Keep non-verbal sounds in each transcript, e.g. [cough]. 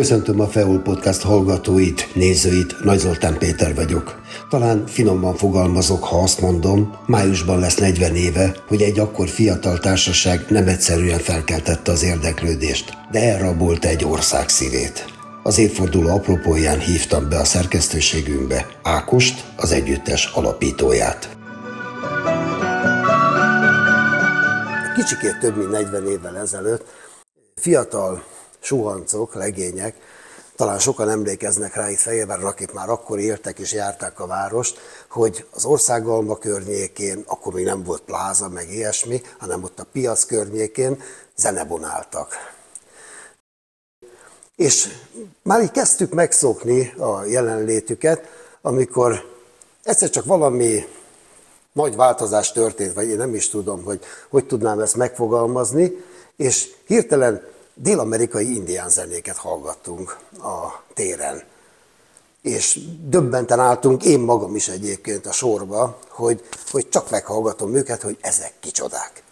Köszöntöm a Feol Podcast hallgatóit, nézőit, Nagy Zoltán Péter vagyok. Talán finoman fogalmazok, ha azt mondom, májusban lesz 40 éve, hogy egy akkor fiatal társaság nem egyszerűen felkeltette az érdeklődést, de elrabolta egy ország szívét. Az évforduló apropóján hívtam be a szerkesztőségünkbe Ákost, az együttes alapítóját. Kicsikét több mint 40 évvel ezelőtt fiatal suhancok, legények, talán sokan emlékeznek rá itt Fehérváron, akik már akkor éltek és járták a várost, hogy az országalma környékén, akkor még nem volt pláza, meg ilyesmi, hanem ott a piac környékén zenebonáltak. És már így kezdtük megszokni a jelenlétüket, amikor egyszer csak valami nagy változás történt, vagy én nem is tudom, hogy hogy tudnám ezt megfogalmazni, és hirtelen dél-amerikai indián zenéket hallgattunk a téren. És döbbenten álltunk, én magam is egyébként a sorba, hogy, hogy csak meghallgatom őket, hogy ezek kicsodák.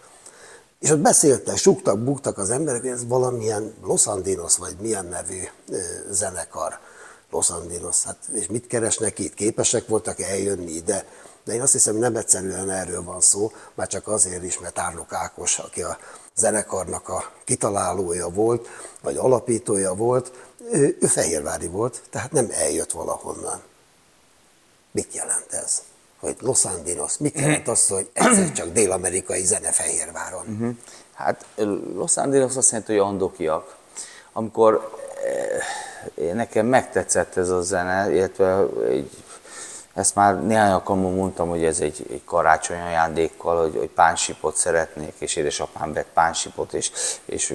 És ott beszéltek, suktak, buktak az emberek, hogy ez valamilyen Los Andinos, vagy milyen nevű zenekar. Los Andinos, hát és mit keresnek itt? Képesek voltak eljönni ide? De én azt hiszem, nem egyszerűen erről van szó, már csak azért is, mert Árnok Ákos, aki a zenekarnak a kitalálója volt, vagy alapítója volt, ő, ő fehérvári volt, tehát nem eljött valahonnan. Mit jelent ez? Hogy Los Angeles, mit jelent az, hogy egyszer [clears throat] csak dél-amerikai zene Fehérváron? Uh-huh. Hát Los Angeles azt jelenti, hogy andokiak. Amikor eh, nekem megtetszett ez a zene, illetve egy ezt már néhány alkalommal mondtam, hogy ez egy, egy karácsony ajándékkal, hogy, hogy pánsipot szeretnék, és édesapám vett pánsipot, és, és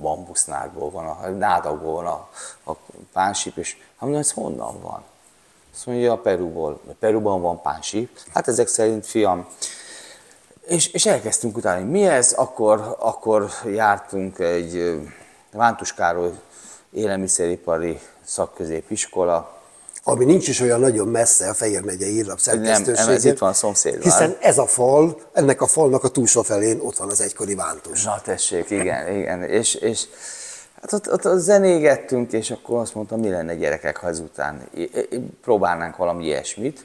bambusznádból van, a nádakból van a, a pánsip, és hát mondom, ez honnan van? Azt mondja, a Perúból. Perúban van pánsip. Hát ezek szerint fiam, és, és elkezdtünk utána, mi ez, akkor, akkor jártunk egy Vántus Károly élelmiszeripari szakközépiskola, ami nincs is olyan nagyon messze a Fejér megye írlap szerkesztőségén. Nem, ez itt van a szomszéd. Hiszen ez a fal, ennek a falnak a túlsó felén ott van az egykori vántus. Na tessék, igen, igen. És, és hát ott, ott, ott zenégettünk, és akkor azt mondtam, mi lenne gyerekek, ha ezután próbálnánk valami ilyesmit.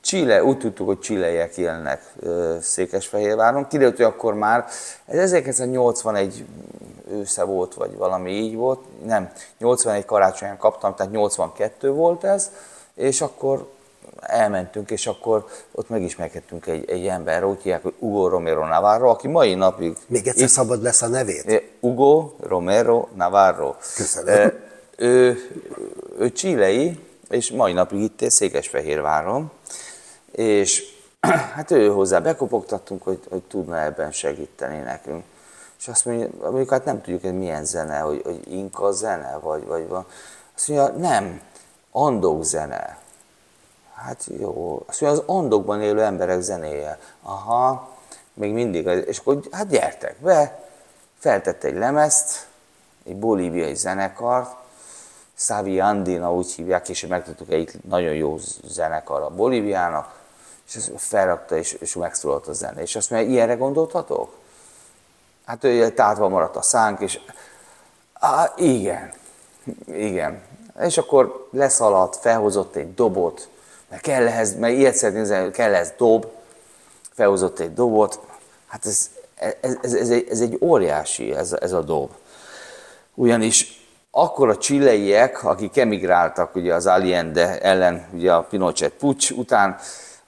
Chile, úgy tudtuk, hogy csileiek élnek Székesfehérváron. Kiderült, hogy akkor már, ez 1981 ősze volt, vagy valami így volt, nem, 81 karácsonyan kaptam, tehát 82 volt ez, és akkor elmentünk, és akkor ott megismerkedtünk egy, egy ember, úgy hívják, hogy Hugo Romero Navarro, aki mai napig... Még egyszer itt, szabad lesz a nevét? Hugo Romero Navarro. Köszönöm. Ő, ő csilei, és mai napig itt Székesfehérváron, és [clears throat] hát ő hozzá bekopogtattunk, hogy, hogy tudna ebben segíteni nekünk. És azt mondja, mondjuk hát nem tudjuk, hogy milyen zene, hogy, hogy inka zene, vagy, vagy van. Azt mondja, nem, andok zene. Hát jó, azt mondja, az andokban élő emberek zenéje. Aha, még mindig, és akkor hát gyertek be, feltett egy lemezt, egy bolíviai zenekart, Savi Andina úgy hívják, és megtudtuk egy nagyon jó zenekar a Bolíviának, és ezt felrakta, és, és megszólalt a zene. És azt mondja, ilyenre gondoltatok? Hát ő tátva maradt a szánk, és á, igen, igen. És akkor leszaladt, felhozott egy dobot, mert kell ehhez, mert ilyet szeretném kell ez dob, felhozott egy dobot, hát ez, ez, ez, ez, egy, ez egy óriási, ez, ez a dob. Ugyanis akkor a csilleiek, akik emigráltak ugye az Allende ellen, ugye a Pinochet pucs után,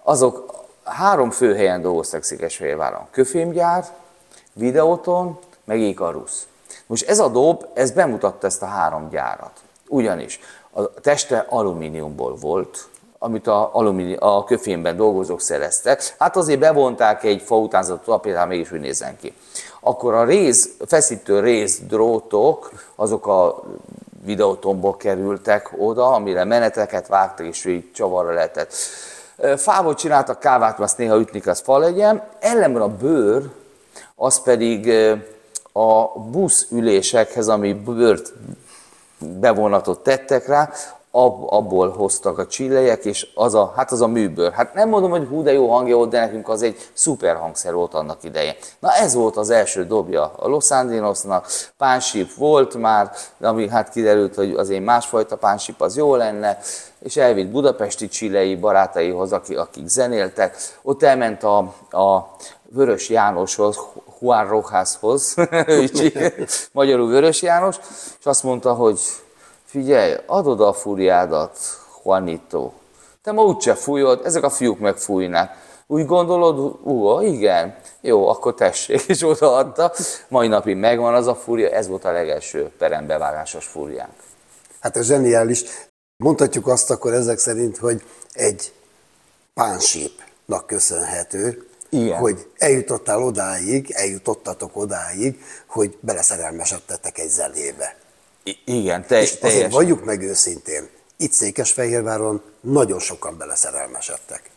azok három fő helyen dolgoztak Székesfehérváron. Köfémgyár, Videóton, meg Icarus. Most ez a dob, ez bemutatta ezt a három gyárat. Ugyanis a teste alumíniumból volt, amit a, alumíni, a köfénben dolgozók szereztek. Hát azért bevonták egy fa utánzatot, például mégis úgy nézzen ki. Akkor a réz, feszítő rész drótok, azok a videótomból kerültek oda, amire meneteket vágtak, és így csavarra lehetett Fából csináltak kávát, azt néha ütni, az fa legyen. Ellenben a bőr, az pedig a buszülésekhez, ami bőrt bevonatot tettek rá, ab, abból hoztak a csillelyek, és az a, hát az a műbőr. Hát nem mondom, hogy hú, de jó hangja volt, de nekünk az egy szuper hangszer volt annak idején. Na ez volt az első dobja a Los Angelesnak, pánsip volt már, ami hát kiderült, hogy azért másfajta pánsip az jó lenne, és elvitt budapesti csillei barátaihoz, akik, akik zenéltek. Ott elment a, a Vörös Jánoshoz, Juan is [laughs] magyarul Vörös János, és azt mondta, hogy figyelj, adod a furiádat, Juanito. Te ma úgyse fújod, ezek a fiúk megfújnak. Úgy gondolod, ú, igen, jó, akkor tessék, és odaadta. Mai napig megvan az a fúria, ez volt a legelső perembevágásos fúriánk. Hát ez zseniális. Mondhatjuk azt akkor ezek szerint, hogy egy pánsípnak köszönhető, Igen. hogy eljutottál odáig, eljutottatok odáig, hogy beleszerelmesedtetek egy zenébe. I- igen, te, És azért teljesen. valljuk meg őszintén, itt Székesfehérváron nagyon sokan beleszerelmesedtek.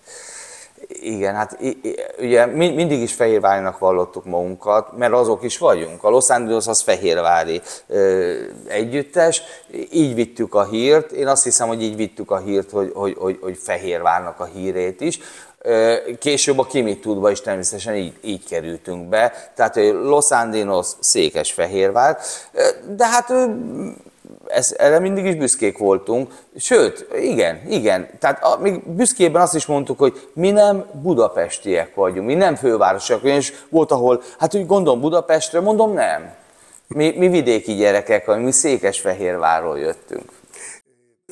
Igen, hát i- i- ugye mi- mindig is Fehérvárinak vallottuk magunkat, mert azok is vagyunk. A Los Angeles az Fehérvári ö, együttes, így vittük a hírt. Én azt hiszem, hogy így vittük a hírt, hogy, hogy, hogy, hogy Fehérvárnak a hírét is. Később a Kimi tudba is természetesen így, így kerültünk be. Tehát Los Angeles, Székesfehérvár. De hát ez, erre mindig is büszkék voltunk. Sőt, igen, igen. Tehát a, még büszkében azt is mondtuk, hogy mi nem budapestiek vagyunk, mi nem fővárosiak vagyunk, és volt, ahol, hát úgy gondolom Budapestre, mondom nem. Mi, mi vidéki gyerekek vagyunk, mi Székesfehérvárról jöttünk.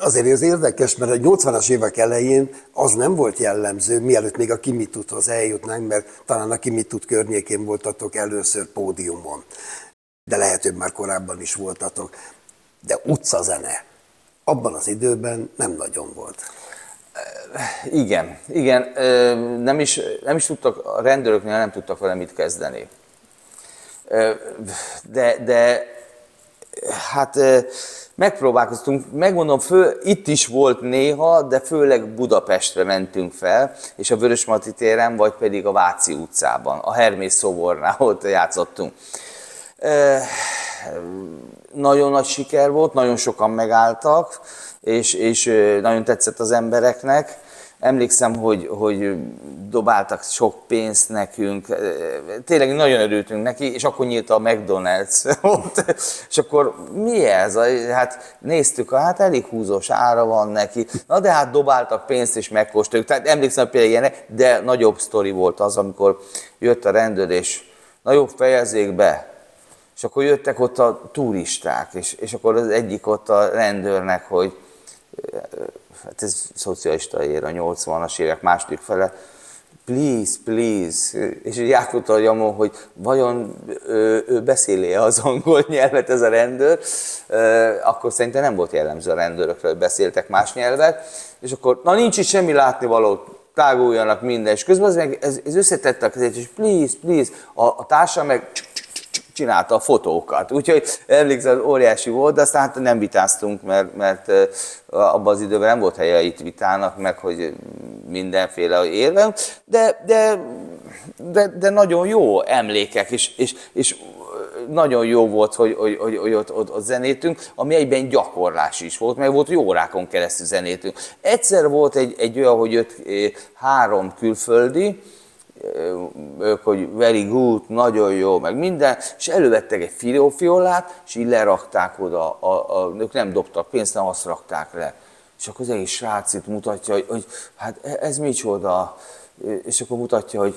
Azért ez érdekes, mert a 80-as évek elején az nem volt jellemző, mielőtt még a Kimituthoz eljutnánk, mert talán a Kimitut környékén voltatok először pódiumon. De lehet, hogy már korábban is voltatok. De utcazene abban az időben nem nagyon volt. Igen, igen, nem is, nem is tudtak, a rendőröknél nem tudtak vele mit kezdeni. De, de hát megpróbálkoztunk, megmondom, föl, itt is volt néha, de főleg Budapestre mentünk fel, és a Vörösmarty téren, vagy pedig a Váci utcában, a Hermész szobornál ott játszottunk. Nagyon nagy siker volt, nagyon sokan megálltak, és, és nagyon tetszett az embereknek. Emlékszem, hogy, hogy dobáltak sok pénzt nekünk, tényleg nagyon örültünk neki, és akkor nyílt a McDonald's ott, és akkor mi ez? Hát néztük, hát elég húzós ára van neki, na de hát dobáltak pénzt és megkóstoljuk, tehát emlékszem például ilyenek, de nagyobb sztori volt az, amikor jött a rendőr, és na jó, fejezzék be, és akkor jöttek ott a turisták, és, és akkor az egyik ott a rendőrnek, hogy hát ez szocialista ér a 80-as évek második fele, please, please, és így átfutta a hogy vajon ő, ő beszéli az angol [laughs] nyelvet ez a rendőr, akkor szerintem nem volt jellemző a rendőrökre, hogy beszéltek más nyelvet, és akkor, na nincs itt semmi látnivaló, táguljanak minden, és közben az meg, ez, ez összetette a kezét, és please, please, a, a társa meg csinálta a fotókat. Úgyhogy emlékszem, óriási volt, de aztán hát nem vitáztunk, mert, mert ö, abban az időben nem volt helye itt vitának, meg hogy mindenféle érve, de, de, de, de nagyon jó emlékek, és, és, és nagyon jó volt, hogy, hogy, hogy, hogy ott, ott, ott zenéltünk, ami egyben gyakorlás is volt, meg volt, hogy órákon keresztül zenéltünk. Egyszer volt egy, egy olyan, hogy jött eh, három külföldi, ők, hogy very good, nagyon jó, meg minden, és elővettek egy fiófiolát, és így lerakták oda, a, a, ők nem dobtak pénzt, nem azt rakták le. És akkor az egész srác itt mutatja, hogy, hogy hát ez micsoda, és akkor mutatja, hogy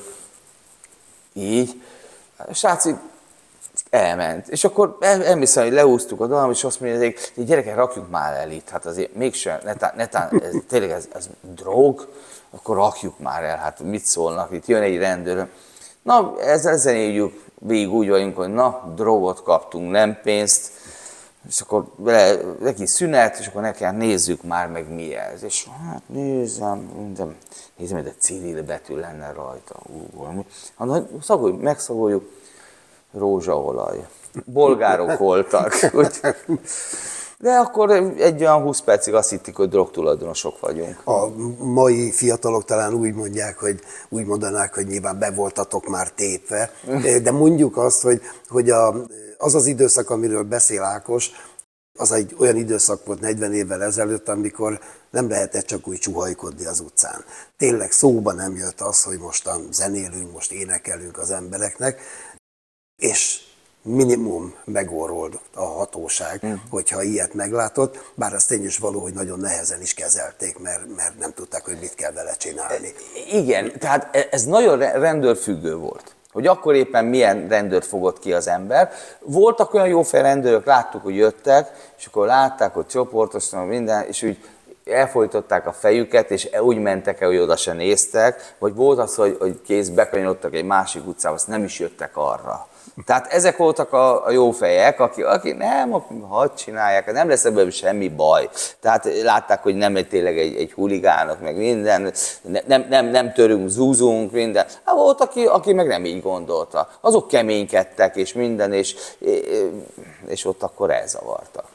így. A srác elment. És akkor el- elmészem, hogy leúztuk a dalmat, és azt mondja, hogy gyerekek, rakjuk már el itt. Hát azért mégsem, netán, netán ez, tényleg ez, ez drog, akkor rakjuk már el, hát mit szólnak, itt jön egy rendőr. Na, ezzel zenéljük, végig úgy vagyunk, hogy na, drogot kaptunk, nem pénzt, és akkor vele, neki szünet, és akkor nekem nézzük már meg mi ez. És hát nézem, minden, nézem, hogy egy Ciril betű lenne rajta. Ú, valami. Hát, szagolj, megszagoljuk, rózsaolaj. Bolgárok voltak. [laughs] Úgy, De akkor egy olyan 20 percig azt hittik, hogy drogtulajdonosok vagyunk. A mai fiatalok talán úgy mondják, hogy úgy mondanák, hogy nyilván be voltatok már tépve, de mondjuk azt, hogy, hogy a, az az időszak, amiről beszél Ákos, az egy olyan időszak volt 40 évvel ezelőtt, amikor nem lehetett csak úgy csuhajkodni az utcán. Tényleg szóba nem jött az, hogy mostan zenélünk, most énekelünk az embereknek, és minimum megorrolt a hatóság, mm. hogyha ilyet meglátott, bár az tény is való, hogy nagyon nehezen is kezelték, mert, mert nem tudták, hogy mit kell vele csinálni. Igen, tehát e- ez nagyon rendőrfüggő volt hogy akkor éppen milyen rendőrt fogott ki az ember. Voltak olyan jó rendőrök, láttuk, hogy jöttek, és akkor látták, hogy csoportosan minden, és úgy elfolytották a fejüket, és úgy mentek el, hogy oda se néztek, vagy volt az, hogy, hogy kész bekanyolodtak egy másik utcába, azt nem is jöttek arra. Tehát ezek voltak a, a jó fejek, akik, akik nem, hadd csinálják, nem lesz ebből semmi baj. Tehát látták, hogy nem egy tényleg egy, egy huligánok, meg minden, nem, nem, nem törünk, zúzunk, minden. Hát volt, aki, aki meg nem így gondolta. Azok keménykedtek, és minden, és, és ott akkor elzavartak.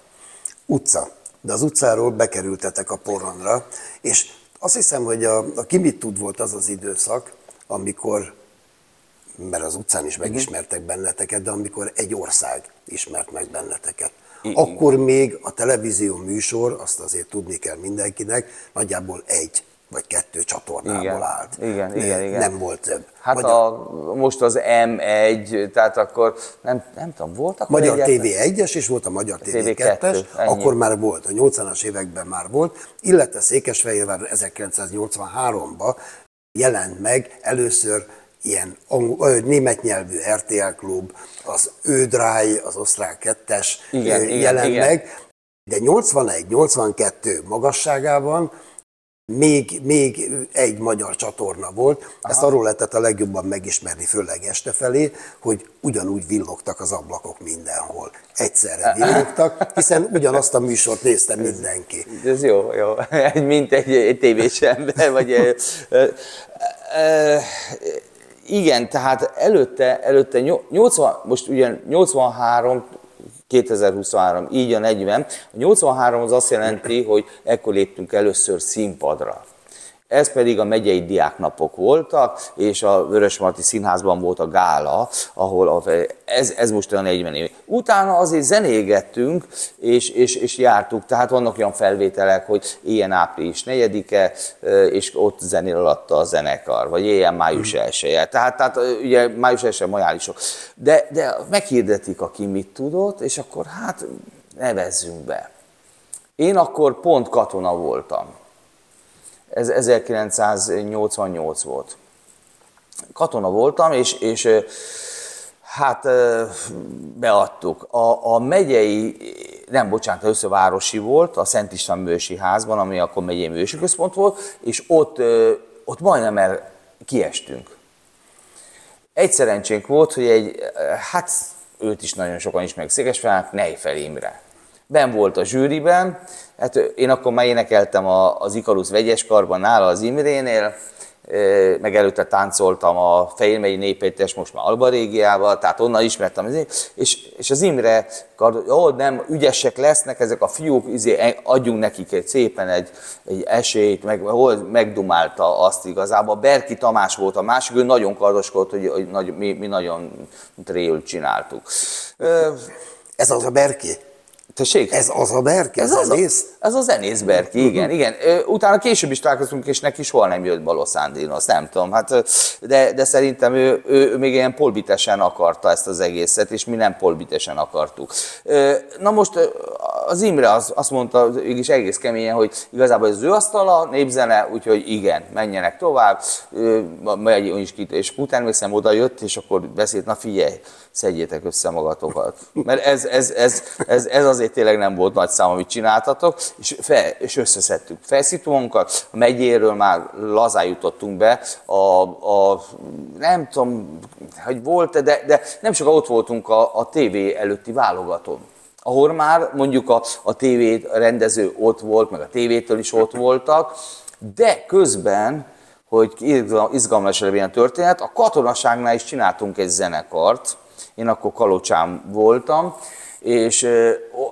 Utca. De az utcáról bekerültetek a poronra, és azt hiszem, hogy a, a ki mit tud volt az az időszak, amikor mert az utcán is megismertek benneteket, de amikor egy ország ismert meg benneteket. Akkor még a televízió műsor, azt azért tudni kell mindenkinek, nagyjából egy vagy kettő csatornából igen, állt. Igen, igen, igen. Nem volt több. Hát Magyar, a, most az M1, tehát akkor nem, nem tudom, voltak Magyar TV 1-es, és volt a Magyar TV, TV 2-es, akkor már volt, a 80-as években már volt, illetve Székesfehérvár 1983-ban jelent meg először ilyen angol, német nyelvű RTL klub, az Ödráj, az osztrák kettes igen, jelent igen, meg, de 81-82 magasságában még, még egy magyar csatorna volt, Aha. ezt arról lehetett a legjobban megismerni, főleg este felé, hogy ugyanúgy villogtak az ablakok mindenhol. Egyszerre [laughs] villogtak, hiszen ugyanazt a műsort nézte mindenki. Ez, ez jó, jó. [laughs] Mint egy, egy tévés ember, vagy igen, tehát előtte, előtte 80, most ugye 83, 2023, így a 40. A 83 az azt jelenti, hogy ekkor léptünk először színpadra. Ez pedig a megyei diáknapok voltak, és a Vörösmarty Színházban volt a gála, ahol a, ez, ez most olyan 40 év. Utána azért zenégettünk, és, és, és jártuk, tehát vannak olyan felvételek, hogy ilyen április 4-e, és ott zenél alatta a zenekar, vagy ilyen május 1 -e. Tehát, tehát ugye május 1 majálisok. De, de meghirdetik, aki mit tudott, és akkor hát nevezzünk be. Én akkor pont katona voltam ez 1988 volt. Katona voltam, és, és hát beadtuk. A, a megyei, nem bocsánat, először városi volt, a Szent István Mősi házban, ami akkor megyei műsi központ volt, és ott, ott majdnem el kiestünk. Egy szerencsénk volt, hogy egy, hát őt is nagyon sokan ismerik Székesfehérvárt, Nejfel Imre ben volt a zsűriben, hát én akkor már énekeltem az Ikarusz vegyes karban nála az Imrénél, meg előtte táncoltam a Fejérmegyi Népétes, most már Alba Régiával, tehát onnan ismertem, és, és az Imre, jó, nem, ügyesek lesznek ezek a fiúk, izé, adjunk nekik egy szépen egy, egy esélyt, meg, hol megdumálta azt igazából. Berki Tamás volt a másik, ő nagyon kardoskodott, hogy hogy mi, mi nagyon tréül csináltuk. Ez az a Berki? Tessék? Ez az a Berke, ez, ez az? A, ez a zenész Berki, igen, uh-huh. igen. Utána később is találkoztunk, és neki soha nem jött Balos azt nem tudom. Hát, de, de szerintem ő, ő, ő még ilyen polbitesen akarta ezt az egészet, és mi nem polbitesen akartuk. Na most az Imre az, azt mondta, is egész keményen, hogy igazából ez az ő asztala, népzene, úgyhogy igen, menjenek tovább, megy is ki, és utána még oda jött, és akkor beszélt, na figyelj, szedjétek össze magatokat. Mert ez, ez, ez, ez, ez azért tényleg nem volt nagy szám, amit csináltatok, és, fel, és összeszedtük felszítónkat, a megyéről már lazán jutottunk be, a, a, nem tudom, hogy volt de, de nem csak ott voltunk a, a tévé előtti válogatón ahol már mondjuk a, a tévé rendező ott volt, meg a tévétől is ott voltak, de közben, hogy izgalmas legyen a történet, a katonaságnál is csináltunk egy zenekart, én akkor Kalocsán voltam, és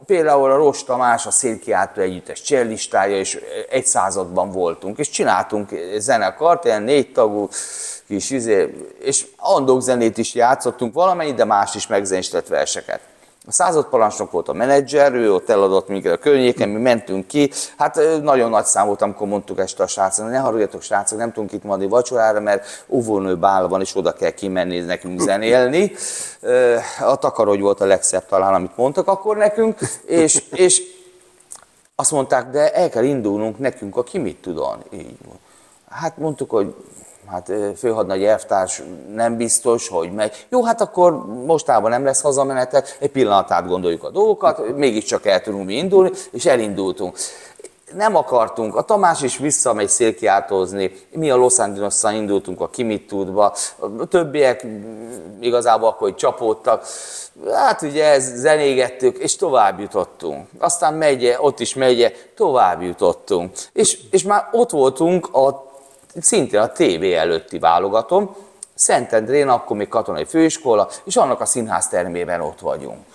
például a Rost Tamás, a Szélkiáltó Együttes csellistája, és egy században voltunk, és csináltunk zenekart, ilyen négy tagú, kis izé, és andok zenét is játszottunk valamennyit, de más is megzenésített verseket. A századparancsnok volt a menedzser, ő ott eladott minket a környéken, mi mentünk ki. Hát nagyon nagy szám volt, amikor mondtuk este a srácok, ne haragudjatok srácok, nem tudunk itt madni vacsorára, mert óvónő bál van, és oda kell kimenni nekünk zenélni. A takarogy volt a legszebb talán, amit mondtak akkor nekünk, és, és azt mondták, de el kell indulnunk nekünk, aki mit tudon. Így. Hát mondtuk, hogy hát főhadnagy elvtárs nem biztos, hogy megy. Jó, hát akkor mostában nem lesz hazamenetek, egy pillanatát gondoljuk a dolgokat, mégiscsak el tudunk mi indulni, és elindultunk. Nem akartunk, a Tamás is visszamegy szélkiáltózni, mi a Los angeles indultunk a Kimitútba, a többiek igazából akkor csapódtak, hát ugye ez zenégettük, és tovább jutottunk. Aztán megye, ott is megye, tovább jutottunk. És, és már ott voltunk a szintén a TV előtti válogatom, Szentendrén, akkor még katonai főiskola, és annak a színház termében ott vagyunk.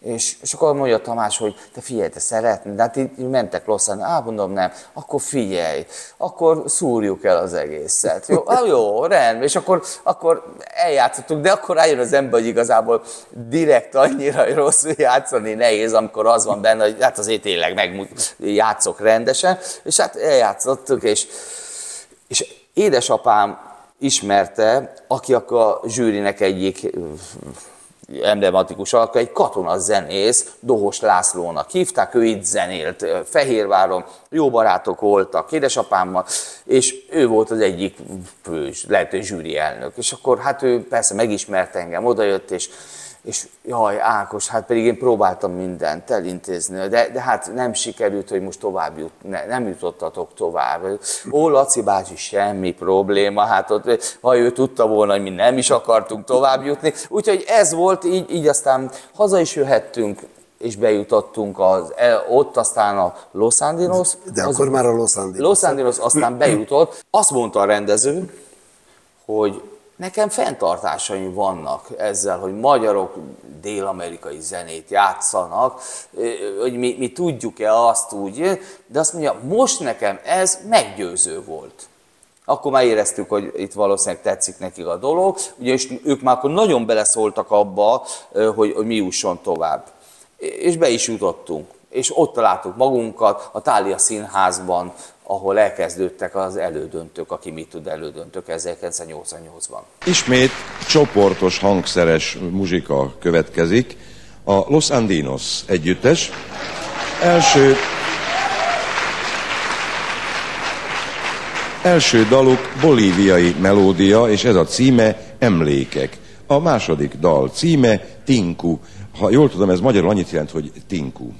És, és akkor mondja Tamás, hogy te figyelj, te szeretnéd, de hát így mentek losszan, á, mondom nem, akkor figyelj, akkor szúrjuk el az egészet. Jó, á, jó rendben, és akkor, akkor eljátszottuk, de akkor rájön az ember, hogy igazából direkt annyira [laughs] rosszul játszani nehéz, amikor az van benne, hogy hát azért tényleg meg játszok rendesen, és hát eljátszottuk, és és édesapám ismerte, aki a zsűrinek egyik emblematikus alka, egy katona zenész, Dohos Lászlónak hívták, ő itt zenélt Fehérváron, jó barátok voltak édesapámmal, és ő volt az egyik lehet, hogy zsűri elnök. És akkor hát ő persze megismert engem, odajött, és és jaj, Ákos, hát pedig én próbáltam mindent elintézni, de, de hát nem sikerült, hogy most tovább jut, ne, nem jutottatok tovább. Ó, Laci bácsi, semmi probléma, hát ott, ha ő tudta volna, hogy mi nem is akartunk tovább jutni. Úgyhogy ez volt, így, így aztán haza is jöhettünk, és bejutottunk az, ott aztán a Los Angeles. De akkor az, már a Los Angeles. Los Angeles aztán bejutott. Azt mondta a rendező, hogy Nekem fenntartásaim vannak ezzel, hogy magyarok dél-amerikai zenét játszanak, hogy mi, mi tudjuk-e azt úgy, de azt mondja, most nekem ez meggyőző volt. Akkor már éreztük, hogy itt valószínűleg tetszik nekik a dolog, ugyanis ők már akkor nagyon beleszóltak abba, hogy, hogy mi jusson tovább. És be is jutottunk. És ott találtuk magunkat a Tália Színházban, ahol elkezdődtek az elődöntők, aki mit tud elődöntők 1988-ban. Ismét csoportos hangszeres muzsika következik. A Los Andinos együttes. Első, első daluk bolíviai melódia, és ez a címe Emlékek. A második dal címe Tinku. Ha jól tudom, ez magyarul annyit jelent, hogy Tinku.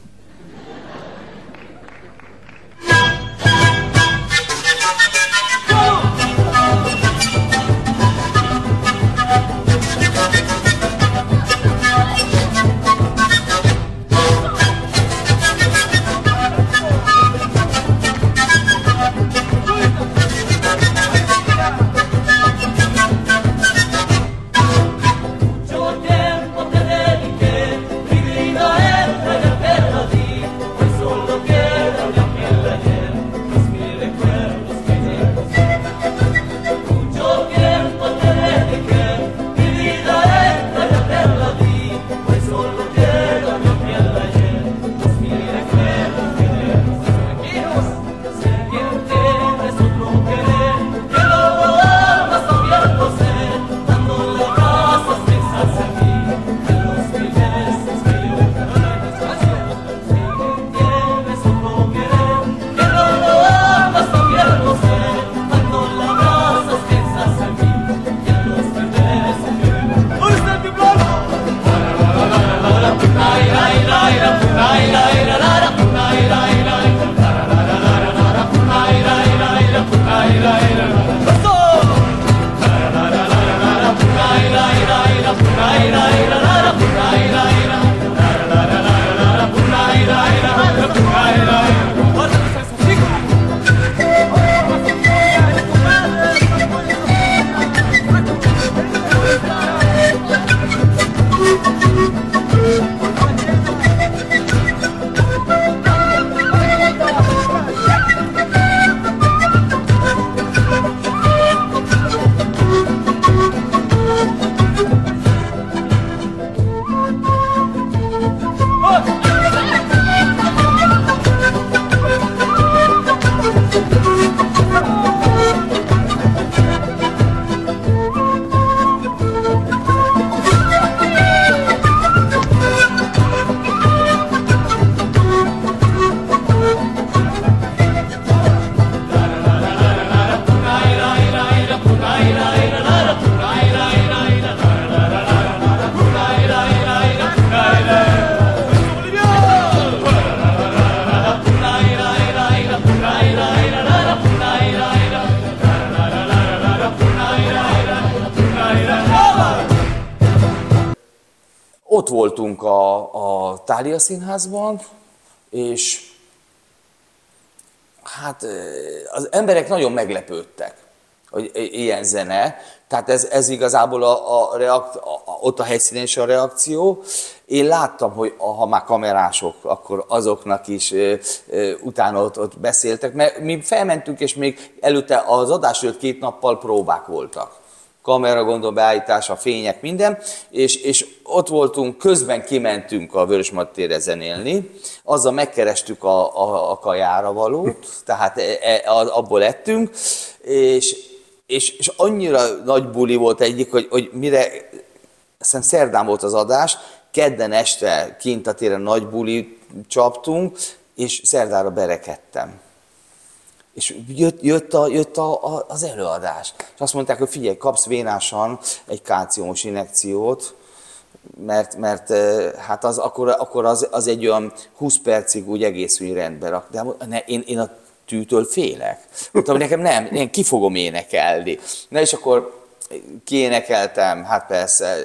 Voltunk a, a Tália Színházban, és hát az emberek nagyon meglepődtek, hogy ilyen zene. Tehát ez, ez igazából a, a, reakt, a, a, ott a helyszínen is a reakció. Én láttam, hogy ha már kamerások, akkor azoknak is ö, ö, utána ott, ott beszéltek, mert mi felmentünk, és még előtte az adás előtt két nappal próbák voltak kamera gondol beállítása, fények, minden, és, és ott voltunk, közben kimentünk a Vörösmarty zenélni, azzal megkerestük a, a, a kajára valót, tehát e, e, abból ettünk, és, és, és annyira nagy buli volt egyik, hogy, hogy mire, aztán szerdán volt az adás, kedden este kint a téren nagy buli csaptunk, és szerdára berekedtem. És jött, jött, a, jött a, a, az előadás. És azt mondták, hogy figyelj, kapsz vénásan egy kálciumos injekciót, mert, mert hát az, akkor, akkor az, az egy olyan 20 percig úgy egész úgy rendbe rak. De ne, én, én a tűtől félek. Mondtam, nekem nem, én ki fogom énekelni. Na és akkor kiénekeltem, hát persze,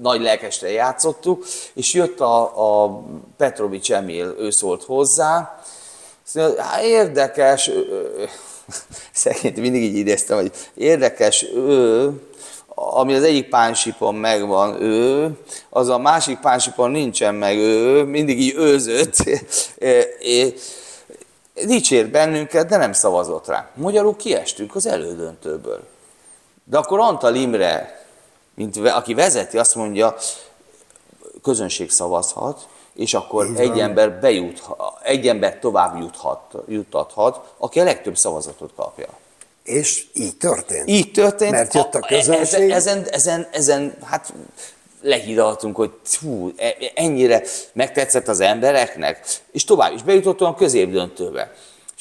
nagy lelkesre játszottuk, és jött a, a Petrovics Emil, ő szólt hozzá, azt mondja, hát érdekes, [laughs] szerint mindig így idéztem, hogy érdekes ő, ami az egyik pánsipon megvan ő, az a másik pánsipon nincsen meg ő, mindig így őzött, [laughs] dicsér bennünket, de nem szavazott rá. Magyarul kiestünk az elődöntőből. De akkor Antal Imre, mint aki vezeti, azt mondja, közönség szavazhat, és akkor Igen. egy ember bejut, egy ember tovább juthat, jutathat, aki a legtöbb szavazatot kapja. És így történt. Így történt. Mert jött a közönség. Ezen, ezen, ezen, ezen hát lehidaltunk, hogy hú, e, ennyire megtetszett az embereknek, és tovább is bejutottunk a középdöntőbe.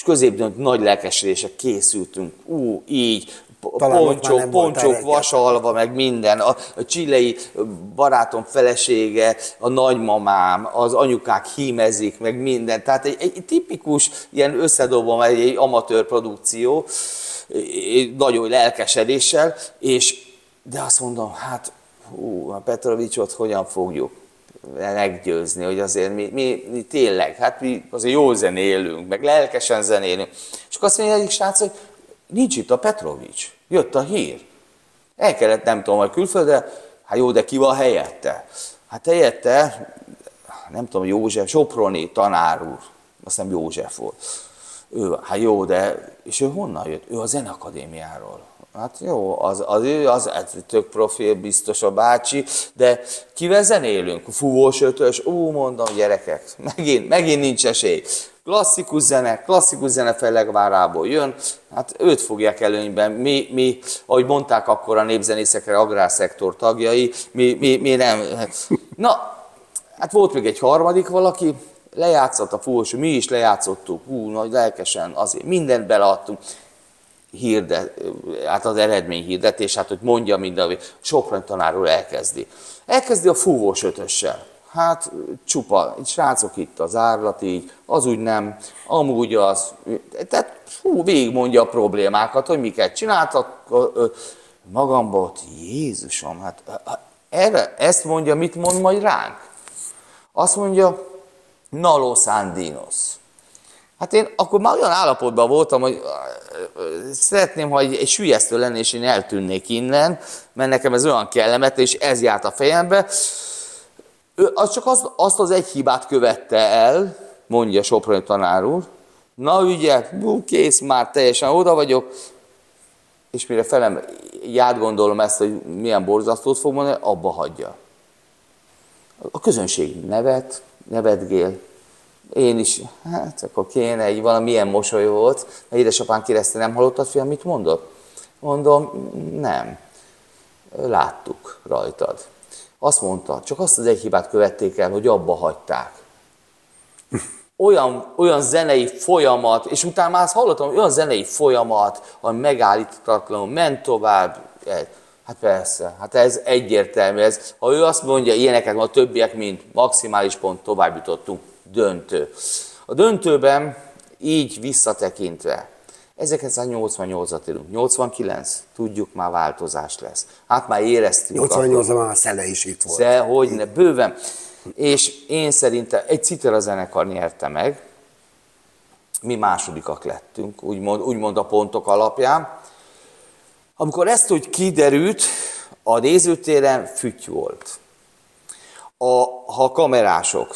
És középdöntő nagy lelkesedések készültünk, ú, így, poncsok, poncsok vasalva, meg minden. A, a csilei barátom felesége, a nagymamám, az anyukák hímezik, meg minden. Tehát egy, egy tipikus ilyen összedobom egy, egy amatőr produkció, nagyon lelkesedéssel, és de azt mondom, hát hú, a Petrovicsot hogyan fogjuk meggyőzni, hogy azért mi, mi, mi tényleg, hát mi azért jó zenélünk, meg lelkesen zenélünk. És akkor azt mondja egyik srác, hogy nincs itt a Petrovics. Jött a hír. El kellett, nem tudom, hogy külföldre, hát jó, de ki van helyette? Hát helyette, nem tudom, József, Soproni tanár úr, azt nem József volt. Ő, hát jó, de, és ő honnan jött? Ő a Zenakadémiáról. Hát jó, az, az ő, az, az tök profil, biztos a bácsi, de kivel zenélünk? Fúvós ötös, ú, mondom, gyerekek, [laughs] megint, megint nincs esély klasszikus zene, klasszikus zene Fellegvárából jön, hát őt fogják előnyben. Mi, mi ahogy mondták akkor a népzenészekre, agrárszektor tagjai, mi, mi, mi nem. Na, hát volt még egy harmadik valaki, lejátszott a fúvós, mi is lejátszottuk, hú, nagy lelkesen, azért mindent beleadtunk, hirdet, hát az eredmény hirdetés, hát hogy mondja minden, Sopron tanárról elkezdi. Elkezdi a fúvós ötössel hát csupa, egy srácok itt az árlat így, az úgy nem, amúgy az, tehát hú, végigmondja a problémákat, hogy miket csináltak, magamban Jézusom, hát erre, ezt mondja, mit mond majd ránk? Azt mondja, Nalo Sandinos. Hát én akkor már olyan állapotban voltam, hogy szeretném, ha egy, egy sülyeztő lenne, és én eltűnnék innen, mert nekem ez olyan kellemet, és ez járt a fejembe. Ő az csak azt, azt az egy hibát követte el, mondja Soproni tanár úr. Na ugye, bú, kész, már teljesen oda vagyok, és mire felem, ját gondolom ezt, hogy milyen borzasztót fog mondani, abba hagyja. A közönség nevet, nevetgél, én is, hát akkor kéne egy valamilyen mosoly volt, mert édesapám kérdezte, nem hallottad, fiam, mit mondott? Mondom, nem. Láttuk rajtad. Azt mondta, csak azt az egy hibát követték el, hogy abba hagyták. Olyan, olyan zenei folyamat, és utána már azt hallottam, olyan zenei folyamat, ami megállítatlanul ment tovább. Hát persze, hát ez egyértelmű. Ez, ha ő azt mondja, ilyeneket a többiek, mint maximális pont, tovább jutottunk, döntő. A döntőben így visszatekintve, 1988-at írunk, 89, tudjuk már változás lesz. Hát már éreztük. 88-ban már a Szele is itt volt. De hogy ne, bőven. És én szerintem egy citera zenekar nyerte meg, mi másodikak lettünk, úgymond, úgymond a pontok alapján. Amikor ezt úgy kiderült, a nézőtéren füty volt. A, ha a kamerások,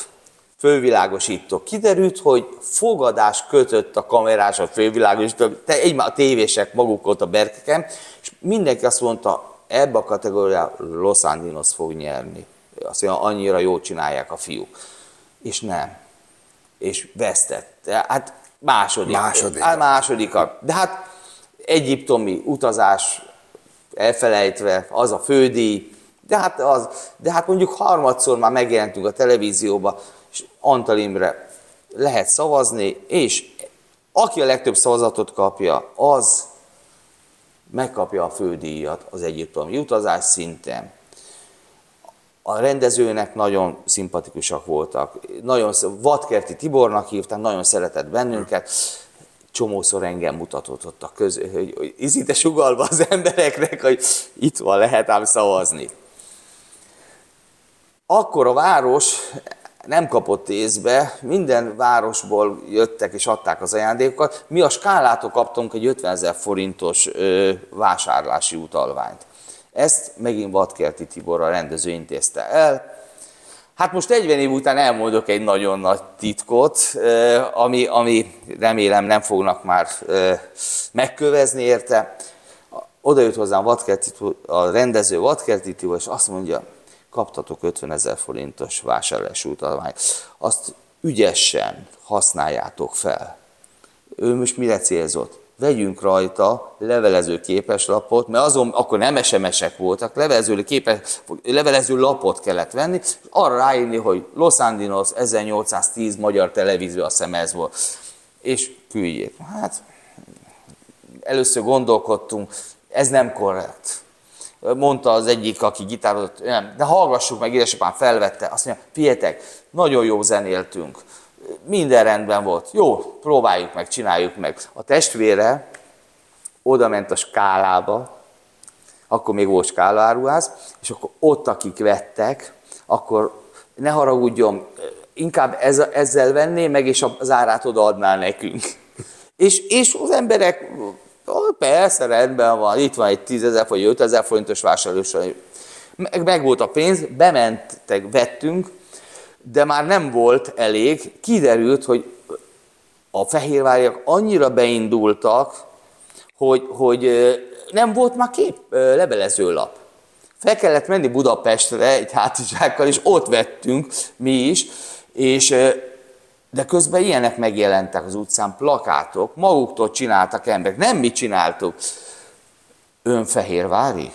fővilágosítók, kiderült, hogy fogadás kötött a kamerás, a fővilágosítók, te egy a tévések maguk ott a berkeken, és mindenki azt mondta, ebbe a kategóriába Los Angeles fog nyerni. Azt mondja, annyira jól csinálják a fiúk. És nem. És vesztett. Hát második. Második. Hát másodikat. De hát egyiptomi utazás elfelejtve, az a fődíj, de hát, az, de hát mondjuk harmadszor már megjelentünk a televízióba, Antal Imre lehet szavazni, és aki a legtöbb szavazatot kapja, az megkapja a fődíjat az egyiptomi utazás szinten. A rendezőnek nagyon szimpatikusak voltak. Nagyon, Vadkerti Tibornak hívták, nagyon szeretett bennünket. Csomószor engem mutatott ott a köz, hogy, hogy izite sugalva az embereknek, hogy itt van, lehet ám szavazni. Akkor a város nem kapott észbe, minden városból jöttek és adták az ajándékokat. Mi a skálától kaptunk egy 50 ezer forintos ö, vásárlási utalványt. Ezt megint Vadkerti Tibor a rendező intézte el. Hát most 40 év után elmondok egy nagyon nagy titkot, ami, ami remélem nem fognak már megkövezni érte. Oda jött hozzám Vadkerti, a rendező Vadkerti Tibor, és azt mondja, kaptatok 50 ezer forintos vásárlási utalványt. Azt ügyesen használjátok fel. Ő most mire célzott? Vegyünk rajta levelező képeslapot, mert azon akkor nem SMS-ek voltak, levelező, képes, levelező lapot kellett venni, és arra ráírni, hogy Los Angeles 1810 magyar televízió, a szem ez volt. És küldjék. Hát először gondolkodtunk, ez nem korrekt mondta az egyik, aki gitározott, nem, de hallgassuk meg, édesapám felvette, azt mondja, figyeljetek, nagyon jó zenéltünk, minden rendben volt, jó, próbáljuk meg, csináljuk meg. A testvére oda ment a skálába, akkor még volt skálaáruház, és akkor ott, akik vettek, akkor ne haragudjon, inkább ez, ezzel venné meg, és az árát odaadná nekünk. És, és az emberek Oh, persze, rendben van, itt van egy 10 ezer vagy 5 ezer forintos vásárlós, meg, meg volt a pénz, bementek, vettünk, de már nem volt elég, kiderült, hogy a fehérváriak annyira beindultak, hogy, hogy nem volt már kép levelezőlap. Fel kellett menni Budapestre egy hátizsákkal, és ott vettünk mi is, és de közben ilyenek megjelentek az utcán, plakátok, maguktól csináltak emberek, nem mi csináltuk. Ön fehérvári?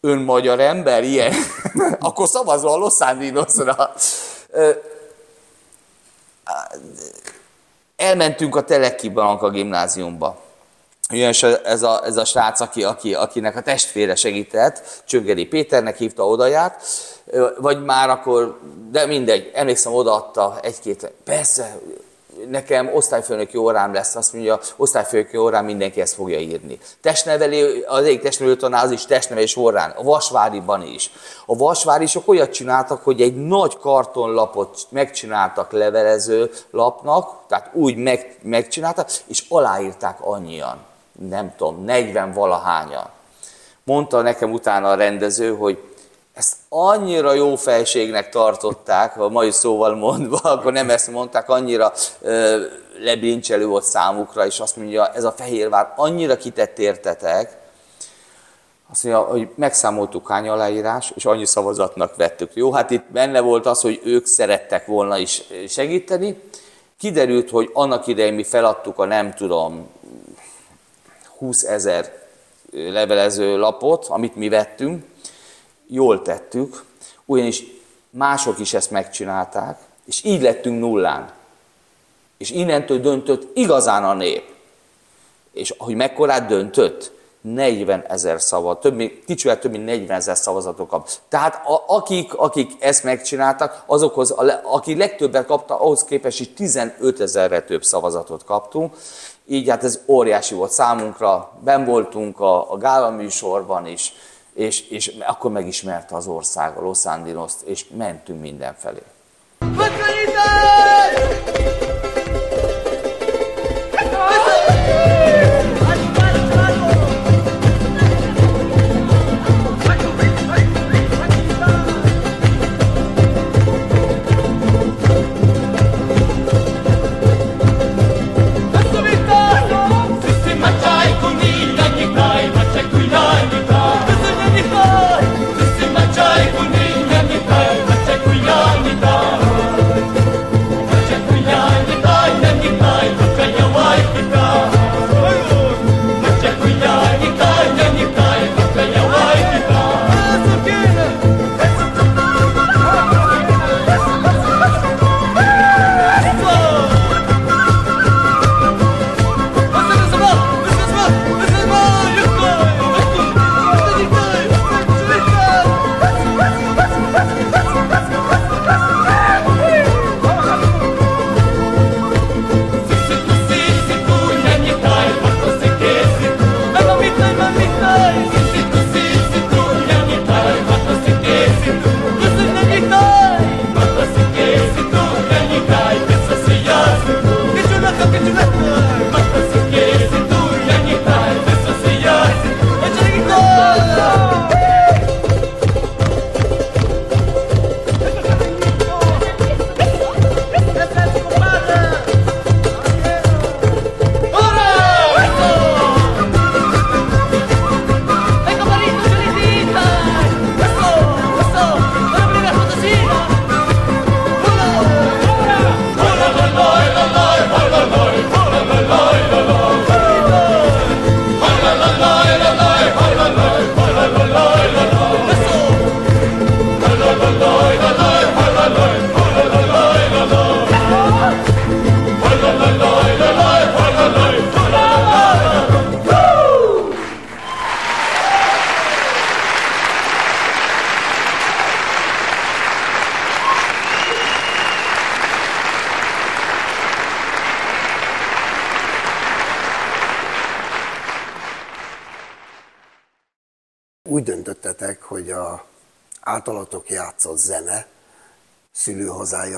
Ön magyar ember? Ilyen? [laughs] Akkor szavazol a Los Angelesra. Elmentünk a Teleki Banka gimnáziumba. Jön ez a, ez a srác, aki, aki, akinek a testvére segített, Csöngeri Péternek hívta, odaját, vagy már akkor, de mindegy, emlékszem, odaadta egy-két, persze, nekem osztályfőnöki órám lesz, azt mondja, osztályfőnöki órán mindenki ezt fogja írni. Testnevelő, az egyik testnevelő tanár az is testnevelés órán, a Vasváriban is. A Vasvárisok olyat csináltak, hogy egy nagy kartonlapot megcsináltak levelező lapnak, tehát úgy meg, megcsináltak, és aláírták annyian. Nem tudom, 40 valahányan. Mondta nekem utána a rendező, hogy ezt annyira jó fejségnek tartották, a mai szóval mondva, [laughs] akkor nem ezt mondták, annyira ö, leblincselő volt számukra, és azt mondja, ez a Fehérvár annyira kitett értetek, azt mondja, hogy megszámoltuk hány aláírás, és annyi szavazatnak vettük. Jó, hát itt benne volt az, hogy ők szerettek volna is segíteni. Kiderült, hogy annak idején mi feladtuk a nem tudom 20 ezer levelező lapot, amit mi vettünk, jól tettük, ugyanis mások is ezt megcsinálták, és így lettünk nullán. És innentől döntött igazán a nép. És hogy mekkorát döntött? 40 ezer szavazat, több, mint- kicsivel több mint 40 ezer szavazatot kap. Tehát a, akik, akik ezt megcsináltak, azokhoz, a, aki legtöbbet kapta, ahhoz képest is 15 ezerre több szavazatot kaptunk. Így hát ez óriási volt számunkra, ben voltunk a, a gála műsorban is, és, és akkor megismerte az ország a Los Angeles-t, és mentünk mindenfelé. Úgy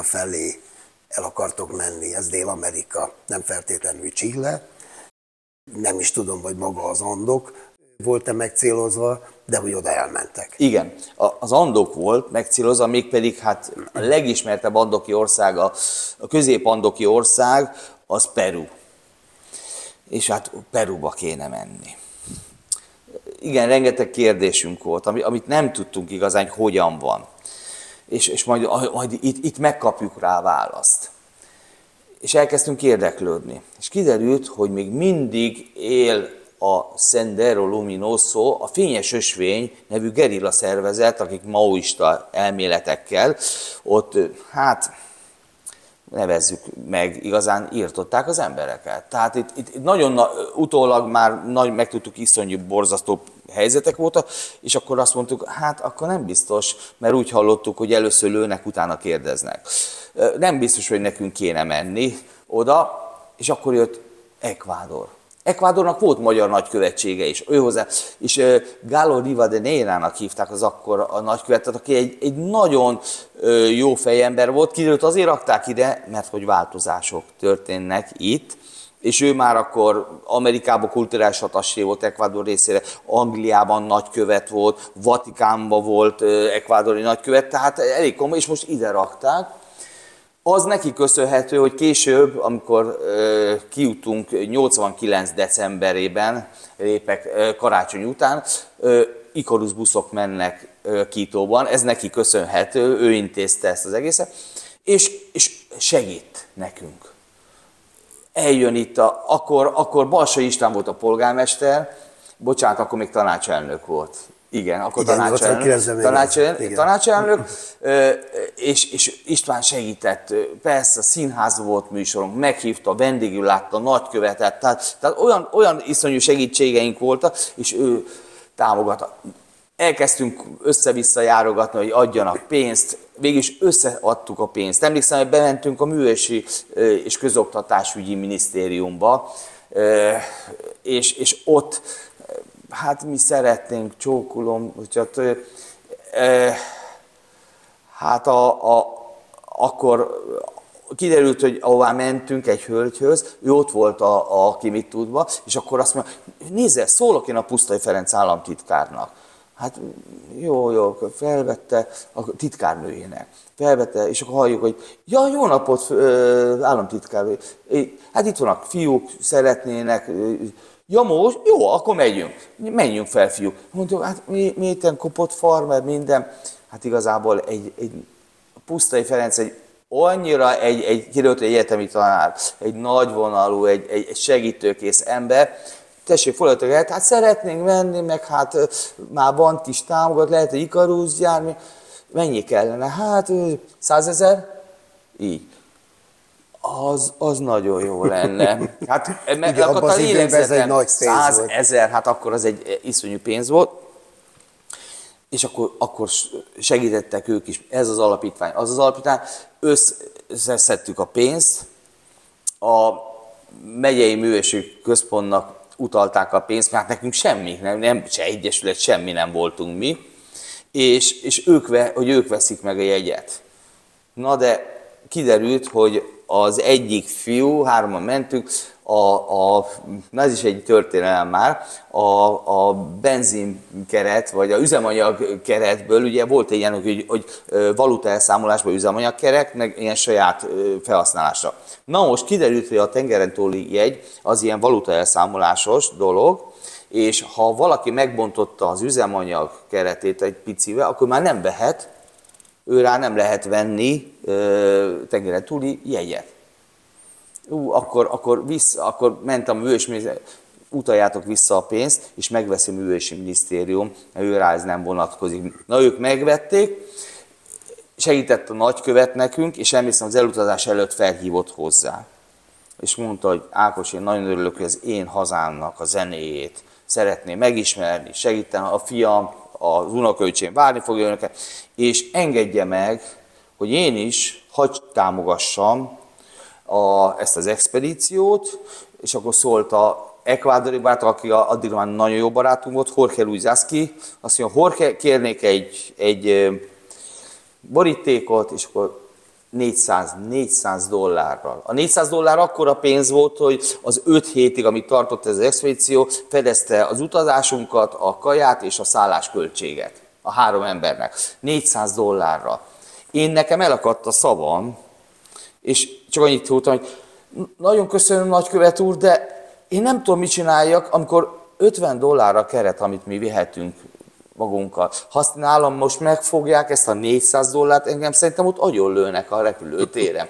felé el akartok menni. Ez Dél-Amerika, nem feltétlenül Chile. Nem is tudom, hogy maga az Andok volt-e megcélozva, de hogy oda elmentek. Igen, az Andok volt megcélozva, mégpedig hát a legismertebb andoki ország, a, közép-andoki ország, az Peru. És hát Peruba kéne menni. Igen, rengeteg kérdésünk volt, ami, amit nem tudtunk igazán, hogy hogyan van. És, és majd, majd itt, itt megkapjuk rá választ. És elkezdtünk érdeklődni. És kiderült, hogy még mindig él a Sendero Luminoso, a Fényes Ösvény nevű gerilla szervezet, akik maoista elméletekkel ott, hát nevezzük meg, igazán írtották az embereket. Tehát itt, itt, nagyon na, utólag már nagy, megtudtuk iszonyú borzasztó helyzetek voltak, és akkor azt mondtuk, hát akkor nem biztos, mert úgy hallottuk, hogy először lőnek, utána kérdeznek. Nem biztos, hogy nekünk kéne menni oda, és akkor jött Ekvádor. Ekvádornak volt magyar nagykövetsége is, ő hozzá, és Galo Rivadeneira-nak hívták az akkor a nagykövetet, aki egy, egy nagyon jó fejember volt, kiderült azért rakták ide, mert hogy változások történnek itt, és ő már akkor Amerikában kulturális hatasé volt Ekvádor részére, Angliában nagykövet volt, Vatikánban volt ekvádori nagykövet, tehát elég komoly, és most ide rakták, az neki köszönhető, hogy később, amikor ö, kijutunk 89. decemberében, lépek karácsony után, ö, Icarus buszok mennek ö, Kítóban, ez neki köszönhető, ő intézte ezt az egészet, és, és segít nekünk. Eljön itt, a, akkor, akkor Balsa István volt a polgármester, bocsánat, akkor még tanácselnök volt. Igen, akkor Igen, tanácselnök, 89-ben még tanácselnök, igen. tanácselnök és, és István segített, persze színház volt műsorunk, meghívta, vendégül látta, nagykövetet, tehát, tehát olyan, olyan iszonyú segítségeink voltak, és ő támogatta. Elkezdtünk össze-vissza járogatni, hogy adjanak pénzt, végülis összeadtuk a pénzt. Emlékszem, hogy bementünk a Művési és Közoktatásügyi Minisztériumba, és, és ott hát mi szeretnénk, csókolom, hogyha tő, e, hát a, a, akkor kiderült, hogy ahová mentünk egy hölgyhöz, ő ott volt a, a ki mit tudva, és akkor azt mondja, nézze, szólok én a Pusztai Ferenc államtitkárnak. Hát jó, jó, felvette a titkárnőjének. Felvette, és akkor halljuk, hogy ja, jó napot, államtitkár. Hát itt vannak fiúk, szeretnének, ö, Ja, most? Jó, akkor megyünk. Menjünk fel, fiúk. Mondjuk, hát mi, mi itten kopott farmer, minden. Hát igazából egy, egy Pusztai Ferenc egy annyira egy, egy egy egyetemi tanár, egy nagyvonalú, egy, egy, egy segítőkész ember, tessék, folytatok el, hát szeretnénk menni, meg hát már van kis támogat, lehet egy Ikarusz járni, mennyi kellene? Hát százezer? Így az, az nagyon jó lenne. [laughs] Hát, mert Igen, akkor abban az időben ez egy nagy pénz 100 volt. ezer, hát akkor az egy iszonyú pénz volt. És akkor, akkor segítettek ők is, ez az alapítvány, az az alapítvány, összeszedtük a pénzt, a megyei művési központnak utalták a pénzt, mert hát nekünk semmi, nem, nem se egyesület, semmi nem voltunk mi, és, és ők, ve, hogy ők veszik meg a jegyet. Na de kiderült, hogy az egyik fiú, hárman mentünk, a, a, na ez is egy történelem már, a, a benzinkeret, vagy a üzemanyag keretből, ugye volt egy ilyen, hogy, hogy valuta elszámolásban üzemanyagkerek, meg ilyen saját ö, felhasználásra. Na most kiderült, hogy a tengeren túli jegy az ilyen valuta elszámolásos dolog, és ha valaki megbontotta az üzemanyag keretét egy picivel, akkor már nem vehet, ő rá nem lehet venni ö, tengeren túli jegyet. Ú, akkor, akkor, vissza, akkor mentem a minisztérium, utaljátok vissza a pénzt, és megveszi a művési minisztérium, mert ő rá ez nem vonatkozik. Na, ők megvették, segített a nagykövet nekünk, és emlékszem, az elutazás előtt felhívott hozzá. És mondta, hogy Ákos, én nagyon örülök, hogy az én hazámnak a zenéjét szeretném megismerni, segíteni a fiam, az unokaöcsém várni fogja önöket, és engedje meg, hogy én is hagy támogassam a, ezt az expedíciót, és akkor szólt a ekvádori barát, aki addig már nagyon jó barátunk volt, Jorge Luizászki, azt mondja, Jorge, kérnék egy, egy borítékot, és akkor 400, 400 dollárral. A 400 dollár akkora pénz volt, hogy az 5 hétig, amit tartott ez az expedíció, fedezte az utazásunkat, a kaját és a szállásköltséget a három embernek. 400 dollárra. Én nekem elakadt a szavam, és csak annyit tudtam, hogy nagyon köszönöm, nagykövet úr, de én nem tudom, mit csináljak, amikor 50 dollár a keret, amit mi vihetünk magunkkal. Ha azt nálam most megfogják ezt a 400 dollárt, engem szerintem ott agyon lőnek a repülőtéren.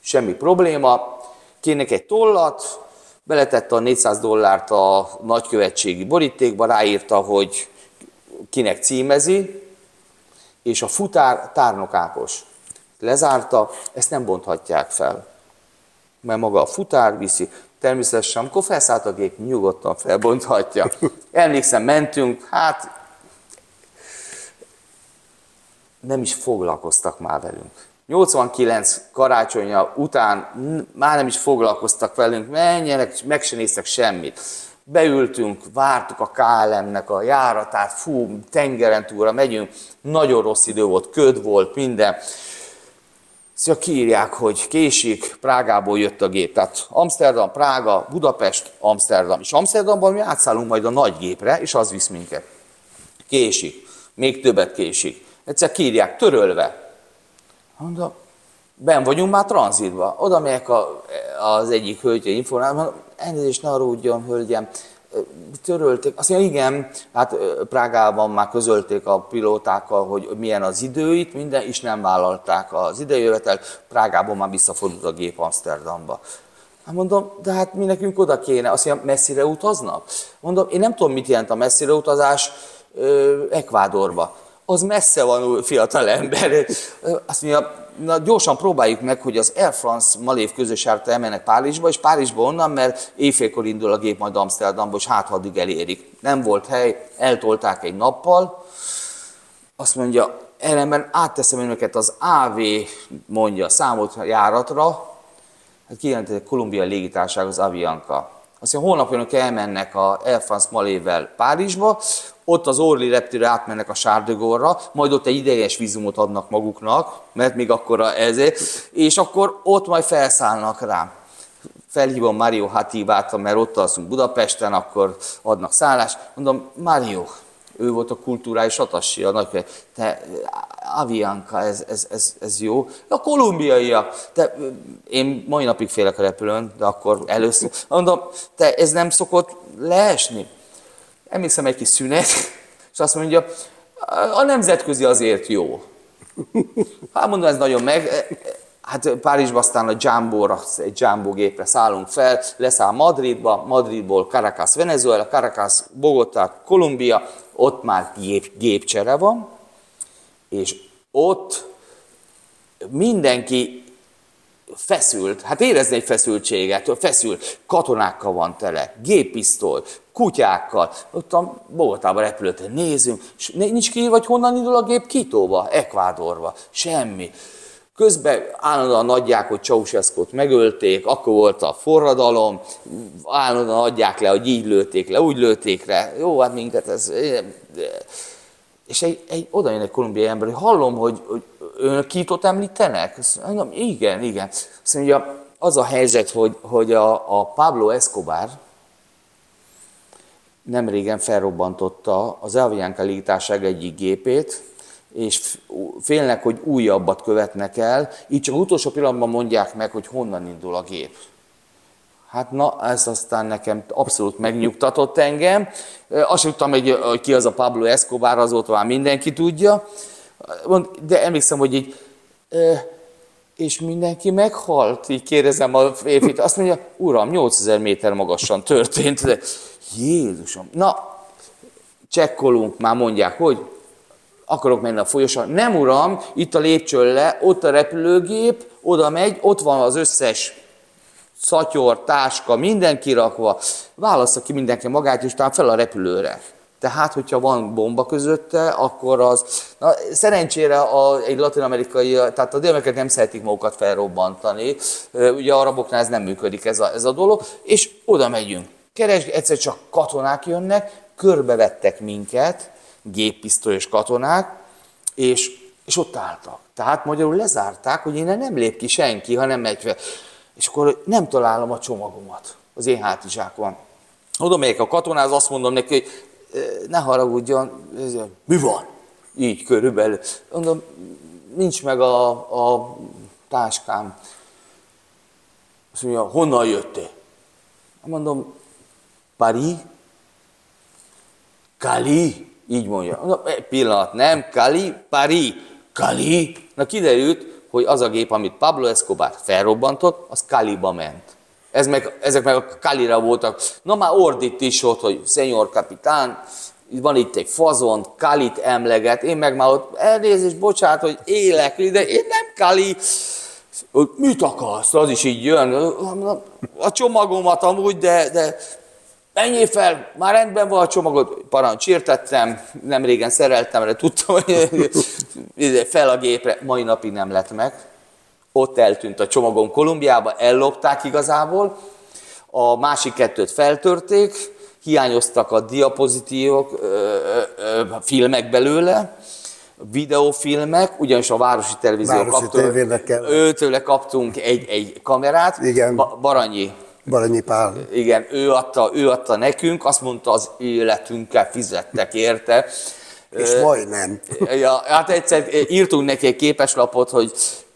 Semmi probléma, kének egy tollat, beletette a 400 dollárt a nagykövetségi borítékba, ráírta, hogy kinek címezi, és a futár Tárnok Ákos lezárta, ezt nem bonthatják fel. Mert maga a futár viszi, természetesen, amikor felszállt a gép, nyugodtan felbonthatja. [laughs] Emlékszem, mentünk, hát nem is foglalkoztak már velünk. 89 karácsonya után már nem is foglalkoztak velünk, menjenek, meg se néztek semmit. Beültünk, vártuk a KLM-nek a járatát, fú, tengeren túlra megyünk, nagyon rossz idő volt, köd volt, minden. Szóval kiírják, hogy késik, Prágából jött a gép. Tehát Amsterdam, Prága, Budapest, Amsterdam. És Amsterdamban mi átszállunk majd a nagy gépre, és az visz minket. Késik, még többet késik. Egyszer kiírják, törölve. Mondom, ben vagyunk már tranzitban. Oda megyek a, az egyik hölgy informálni, mondom, elnézést ne haragudjon, hölgyem, törölték. Azt mondja, igen, hát Prágában már közölték a pilótákkal, hogy milyen az időit, minden, és nem vállalták az idejövetel. Prágában már visszafordult a gép Amsterdamba. Hát mondom, de hát mi nekünk oda kéne, azt mondja, messzire utaznak? Mondom, én nem tudom, mit jelent a messzire utazás, ö, Ekvádorba. Az messze van, fiatal ember. Azt mondja, na gyorsan próbáljuk meg, hogy az Air France Malév közös járata elmennek Párizsba, és Párizsba onnan, mert éjfélkor indul a gép majd Amsterdamba, és hát addig elérik. Nem volt hely, eltolták egy nappal, azt mondja, ellenben átteszem önöket az AV, mondja, számot járatra, hát kijelentett a Kolumbia légitárság, az Avianca. Azt mondja, holnap önök elmennek a Air France Malével Párizsba, ott az Orly reptére átmennek a Sárdögorra, majd ott egy ideges vízumot adnak maguknak, mert még akkor ezért, és akkor ott majd felszállnak rám. Felhívom Mario Hatibát, mert ott alszunk Budapesten, akkor adnak szállást. Mondom, Mario, ő volt a kulturális atassi, a nagy, te Avianca, ez, ez, ez, ez jó. A kolumbiaiak, te, én mai napig félek a repülőn, de akkor először, mondom, te ez nem szokott leesni? Emlékszem egy kis szünet, és azt mondja, a nemzetközi azért jó. Hát mondom, ez nagyon meg. Hát Párizsba aztán a Jumbo-ra, egy Jumbo gépre szállunk fel, leszáll Madridba, Madridból Caracas, Venezuela, Caracas, Bogotá, Kolumbia, ott már gép, gépcsere van, és ott mindenki feszült, hát érezni egy feszültséget, feszül, katonákkal van tele, géppisztoly, kutyákkal, ott a Bogotában repülőt nézünk, és nincs ki, vagy honnan indul a gép? Kitóba, Ekvádorba, semmi. Közben állandóan adják, hogy Ceausescu-t megölték, akkor volt a forradalom, állandóan adják le, hogy így lőtték le, úgy lőtték le. Jó, hát minket ez... És egy, egy, oda jön egy kolumbiai ember, hogy hallom, hogy, hogy önök Kitót említenek? Azt mondom, igen, igen. Azt mondja, az a helyzet, hogy, hogy a, a Pablo Escobar nem régen felrobbantotta az Avianca légitárság egyik gépét, és félnek, hogy újabbat követnek el, így csak utolsó pillanatban mondják meg, hogy honnan indul a gép. Hát na, ez aztán nekem abszolút megnyugtatott engem. Azt tudtam, hogy ki az a Pablo Escobar, azóta már mindenki tudja. De emlékszem, hogy így, és mindenki meghalt, így kérdezem a férfit. Azt mondja, uram, 8000 méter magasan történt. De, Jézusom, na, csekkolunk, már mondják, hogy akarok menni a folyosón. Nem uram, itt a lépcsőn le, ott a repülőgép, oda megy, ott van az összes szatyor, táska, minden kirakva. Válassza ki mindenki magát, és utána fel a repülőre. Tehát, hogyha van bomba közötte, akkor az... Na, szerencsére a, egy latin-amerikai, tehát a dél nem szeretik magukat felrobbantani. Ugye a araboknál ez nem működik ez a, ez a dolog, és oda megyünk. Keres, egyszer csak katonák jönnek, körbevettek minket, géppisztolyos katonák, és, és ott álltak. Tehát magyarul lezárták, hogy innen nem lép ki senki, hanem megy fel. És akkor nem találom a csomagomat az én hátizsákon. Oda megyek a katonáz, azt mondom neki, hogy ne haragudjon, mi van? Így körülbelül. Mondom, nincs meg a, a táskám. Azt mondja, honnan jöttél? Mondom, Paris, Kali, így mondja. Na, egy pillanat, nem, Kali, Paris, Kali. Na kiderült, hogy az a gép, amit Pablo Escobar felrobbantott, az Kaliba ment. Ez meg, ezek meg a Kalira voltak. Na már ordít is ott, hogy szenyor kapitán, van itt egy fazon, Kalit emleget, én meg már ott elnézést, bocsánat, hogy élek, de én nem Kali. Mit akarsz? Az is így jön. A csomagomat amúgy, de, de Menjél fel, már rendben van a csomagot, parancs, értettem, nem régen szereltem, de tudtam, hogy [laughs] fel a gépre, mai napig nem lett meg. Ott eltűnt a csomagom Kolumbiába, ellopták igazából, a másik kettőt feltörték, hiányoztak a diapozitívok, ö, ö, ö, filmek belőle, videófilmek, ugyanis a Városi Televízió Városi kaptunk, őtőle kaptunk egy, egy kamerát, Igen. Ba- Baranyi Baranyi Pál. igen, ő adta, ő adta nekünk, azt mondta, az életünkkel fizettek érte. És majdnem. Ja, hát egyszer írtunk neki egy képeslapot, hogy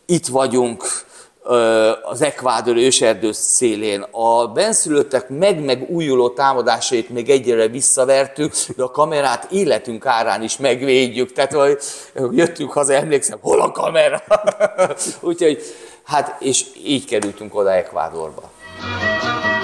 itt vagyunk az Ekvádor őserdő szélén. A benszülöttek meg-meg újuló támadásait még egyre visszavertük, de a kamerát életünk árán is megvédjük. Tehát, hogy jöttünk haza, emlékszem, hol a kamera? [laughs] Úgyhogy, hát, és így kerültünk oda Ekvádorba. Thank you.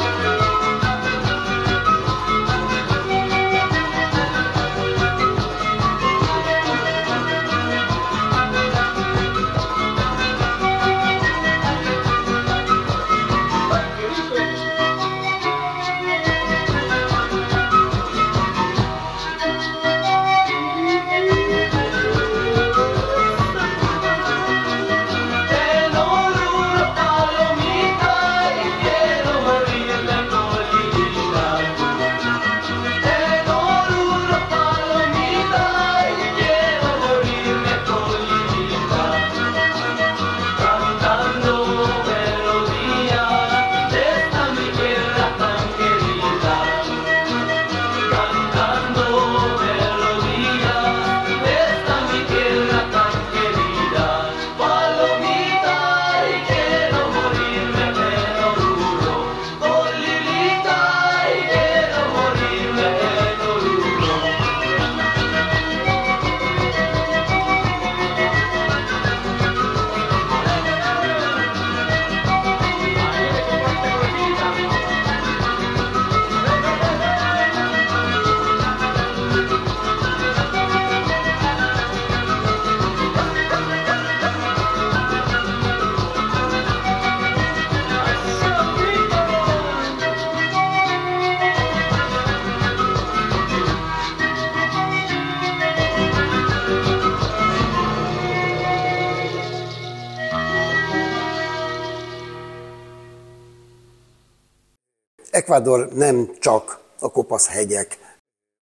Ecuador nem csak a kopasz hegyek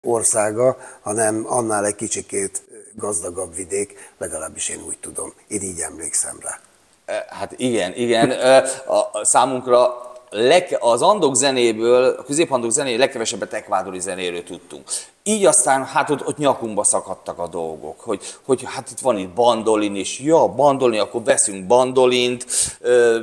országa, hanem annál egy kicsikét gazdagabb vidék, legalábbis én úgy tudom. Én így emlékszem rá. Hát igen, igen. A, számunkra az andok zenéből, a középhandok zenéből legkevesebbet ekvádori zenéről tudtunk. Így aztán hát ott, ott nyakunkba szakadtak a dolgok, hogy, hogy hát itt van itt bandolin is, ja, bandolin, akkor veszünk bandolint, ö,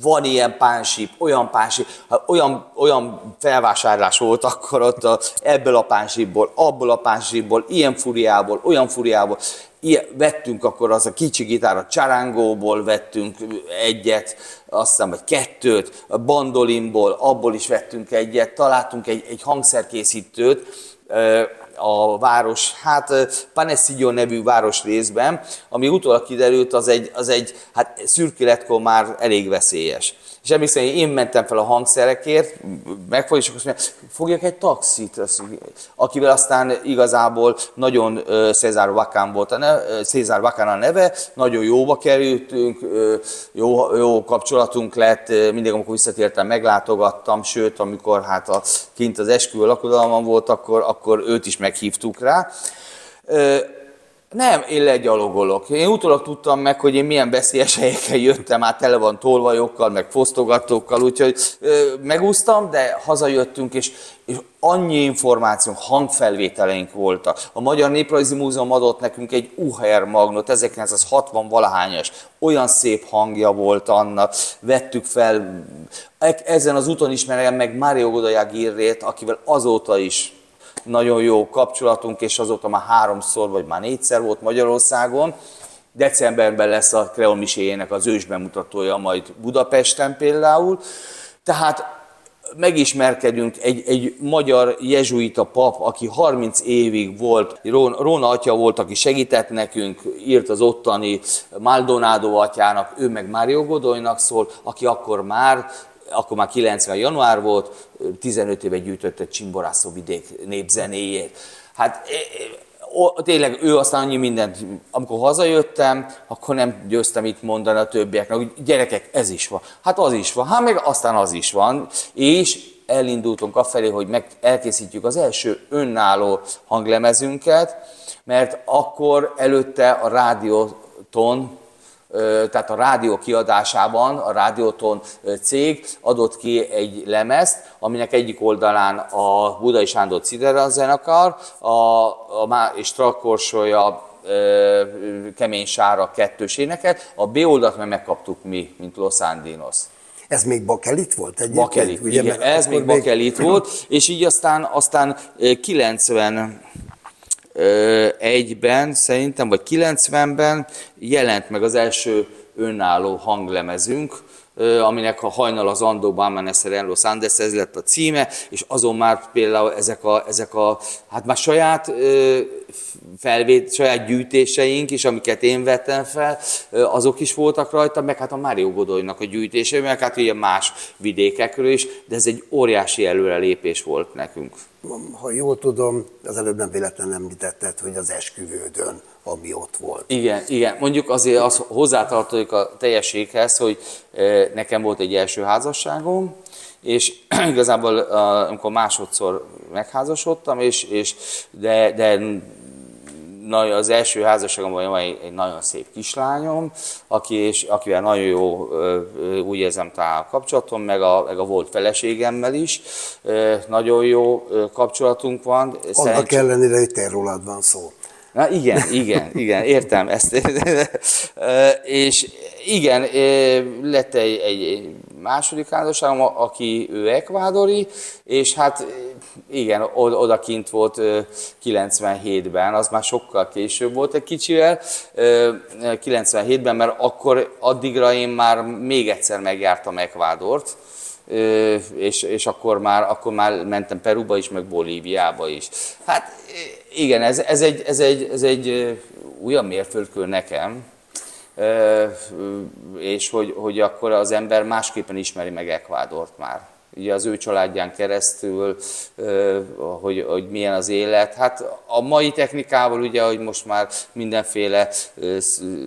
van ilyen pánsip, olyan pánsip, olyan, olyan felvásárlás volt [laughs] akkor ott a, ebből a pánsipból, abból a pánsipból, ilyen furiából, olyan furiából. Ilyen, vettünk akkor az a kicsi gitár, a csarángóból vettünk egyet, aztán vagy kettőt, a bandolinból, abból is vettünk egyet, találtunk egy, egy hangszerkészítőt, a város, hát Panesillo nevű városrészben, ami utólag kiderült, az egy, az egy hát szürkületkor már elég veszélyes. És emlékszem, én mentem fel a hangszerekért, megfog, és azt mondja, fogjak egy taxit, akivel aztán igazából nagyon César Vakán volt a neve, César Vakán a neve, nagyon jóba kerültünk, jó, jó kapcsolatunk lett, mindig amikor visszatértem, meglátogattam, sőt, amikor hát a, kint az esküvő lakodalmam volt, akkor, akkor őt is meghívtuk rá. Nem, én legyalogolok. Én utólag tudtam meg, hogy én milyen veszélyes helyekkel jöttem, át tele van tolvajokkal, meg fosztogatókkal, úgyhogy ö, megúsztam, de hazajöttünk, és, és annyi információ, hangfelvételeink voltak. A Magyar Néprajzi Múzeum adott nekünk egy UHR magnot, 1960 valahányas, olyan szép hangja volt annak, vettük fel, ezen az úton ismerem meg Mário Godajag akivel azóta is nagyon jó kapcsolatunk, és azóta már háromszor, vagy már négyszer volt Magyarországon. Decemberben lesz a Kreol Miséjének az ősbemutatója majd Budapesten például. Tehát megismerkedünk egy, egy magyar jezsuita pap, aki 30 évig volt, Róna atya volt, aki segített nekünk, írt az ottani Maldonado atyának, ő meg Mário Godoynak szól, aki akkor már akkor már 90 január volt, 15 éve gyűjtött egy Csimborászó vidék népzenéjét. Hát tényleg ő aztán annyi mindent, amikor hazajöttem, akkor nem győztem itt mondani a többieknek, hogy gyerekek, ez is van. Hát az is van, hát meg aztán az is van. És elindultunk afelé, hogy meg elkészítjük az első önálló hanglemezünket, mert akkor előtte a rádióton tehát a rádió kiadásában a Rádióton cég adott ki egy lemezt, aminek egyik oldalán a Budai Sándor Cidera zenekar, a, a, és Trakkorsolya kemény sára kettős éneket, a B oldalt meg megkaptuk mi, mint Los Andinos. Ez még bakelit volt egyébként? Bakelit, ugye, igen, ez még bakelit még... volt, és így aztán, aztán 90 egyben szerintem, vagy 90-ben jelent meg az első önálló hanglemezünk, aminek a hajnal az Andó Bámeneszer en Los Andes, ez lett a címe, és azon már például ezek a, ezek a hát már saját felvét, saját gyűjtéseink is, amiket én vettem fel, azok is voltak rajta, meg hát a Mário Godoynak a gyűjtése, meg hát ugye más vidékekről is, de ez egy óriási előrelépés volt nekünk. Ha jól tudom, az előbb nem véletlenül említetted, hogy az esküvődön, ami ott volt. Igen, igen. Mondjuk azért az hozzátartozik a teljességhez, hogy nekem volt egy első házasságom, és [clears throat] igazából amikor másodszor megházasodtam, és, és de, de az első házasságomban van egy, egy nagyon szép kislányom, aki, és, akivel nagyon jó, úgy érzem, talán a kapcsolatom, meg a, meg a volt feleségemmel is nagyon jó kapcsolatunk van. Annak Szerencs... ellenére, hogy te rólad van szó. Na igen, igen, igen, értem ezt. [laughs] és igen, lett egy, egy második házasságom, aki ő ekvádori, és hát igen, odakint volt 97-ben, az már sokkal később volt egy kicsivel, 97-ben, mert akkor addigra én már még egyszer megjártam Ekvádort, és, és akkor, már, akkor már mentem Peruba is, meg Bolíviába is. Hát igen, ez, ez, egy, ez, egy, ez egy olyan mérföldkő nekem, és hogy, hogy akkor az ember másképpen ismeri meg Ekvádort már. Ugye az ő családján keresztül, hogy, hogy milyen az élet. Hát a mai technikával ugye, hogy most már mindenféle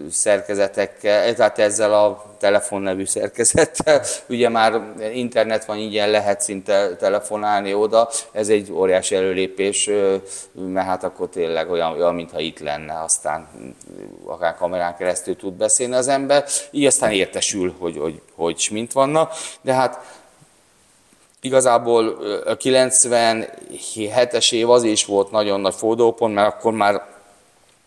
szerkezetekkel, tehát ezzel a telefon nevű szerkezettel, [laughs] ugye már internet van, ingyen lehet szinte telefonálni oda, ez egy óriási előlépés, mert hát akkor tényleg olyan, olyan mintha itt lenne, aztán akár kamerán keresztül tud beszélni az ember, így aztán értesül, hogy, hogy, hogy s mint vannak, de hát Igazából ö, a 97-es év az is volt nagyon nagy fordulópont, mert akkor már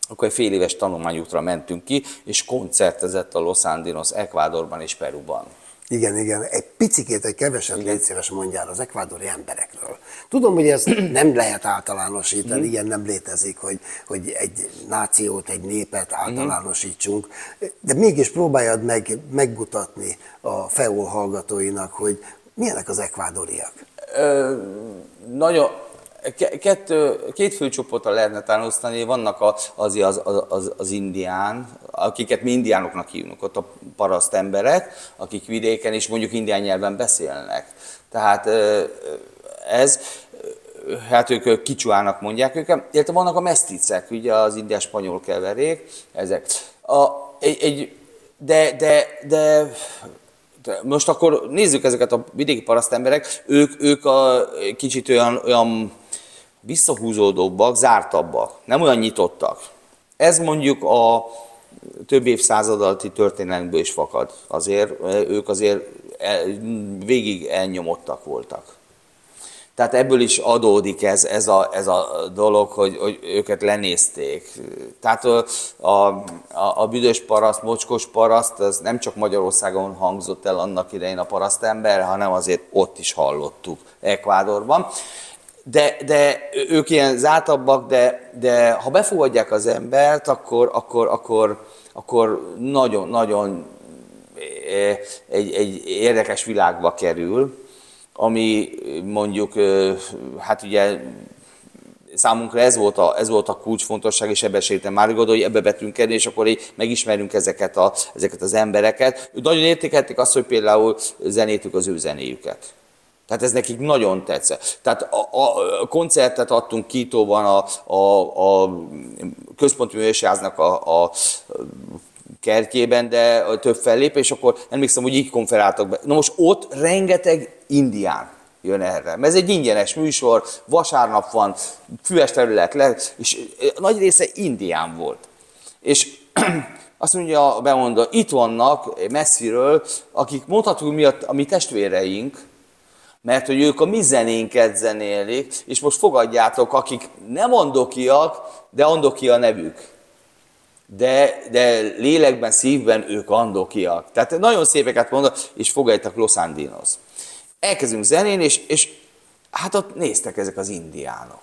akkor egy fél éves tanulmányútra mentünk ki, és koncertezett a Los Angeles, Ecuadorban és Peruban. Igen, igen. Egy picikét, egy keveset légy szíves mondjál az ekvádori emberekről. Tudom, hogy ezt nem lehet általánosítani, ilyen nem létezik, hogy, hogy egy nációt, egy népet általánosítsunk, de mégis próbáljad meg megmutatni a FEOL hallgatóinak, hogy milyenek az ekvádoriak. Ö, nagyon, kettő, két fő csoportra lehetne talán osztani. Vannak az, az, az, az indián, akiket mi indiánoknak hívunk, ott a paraszt emberek, akik vidéken is mondjuk indián nyelven beszélnek. Tehát ez, hát ők kicsuának mondják őket, illetve vannak a meszticek, ugye az indiás-spanyol keverék, ezek. A, egy, egy, de, de de most akkor nézzük ezeket a vidéki parasztemberek, ők, ők a kicsit olyan, olyan visszahúzódóbbak, zártabbak, nem olyan nyitottak. Ez mondjuk a több évszázad alatti történelmből is fakad. Azért ők azért végig elnyomottak voltak. Tehát ebből is adódik ez, ez, a, ez a dolog, hogy, hogy őket lenézték. Tehát a, a, a büdös paraszt, mocskos paraszt, az nem csak Magyarországon hangzott el annak idején a parasztember, hanem azért ott is hallottuk, Ekvádorban. De, de ők ilyen zártabbak, de, de ha befogadják az embert, akkor, akkor, akkor, akkor nagyon, nagyon egy, egy érdekes világba kerül, ami mondjuk, hát ugye számunkra ez volt a, ez volt a kulcsfontosság, és ebbe segítem már hogy ebbe betűnkedni, és akkor így megismerünk ezeket, a, ezeket az embereket. Nagyon értékelték azt, hogy például zenétük az ő zenéjüket. Tehát ez nekik nagyon tetszett. Tehát a, a, a koncertet adtunk Kítóban a, a, a központi művésháznak a, a kertjében, de több fellépés, akkor emlékszem, hogy így konferáltak be. Na most ott rengeteg indián jön erre. Ez egy ingyenes műsor, vasárnap van, füves terület le, és nagy része indián volt. És [clears throat] azt mondja a bemondó, itt vannak messziről, akik mondhatunk mi a, mi testvéreink, mert hogy ők a mi zenénket zenélik, és most fogadjátok, akik nem andokiak, de andoki a nevük de, de lélekben, szívben ők andokiak. Tehát nagyon szépeket mondok, és fogadjátok Los Angeles. Elkezdünk zenén, és, és hát ott néztek ezek az indiánok.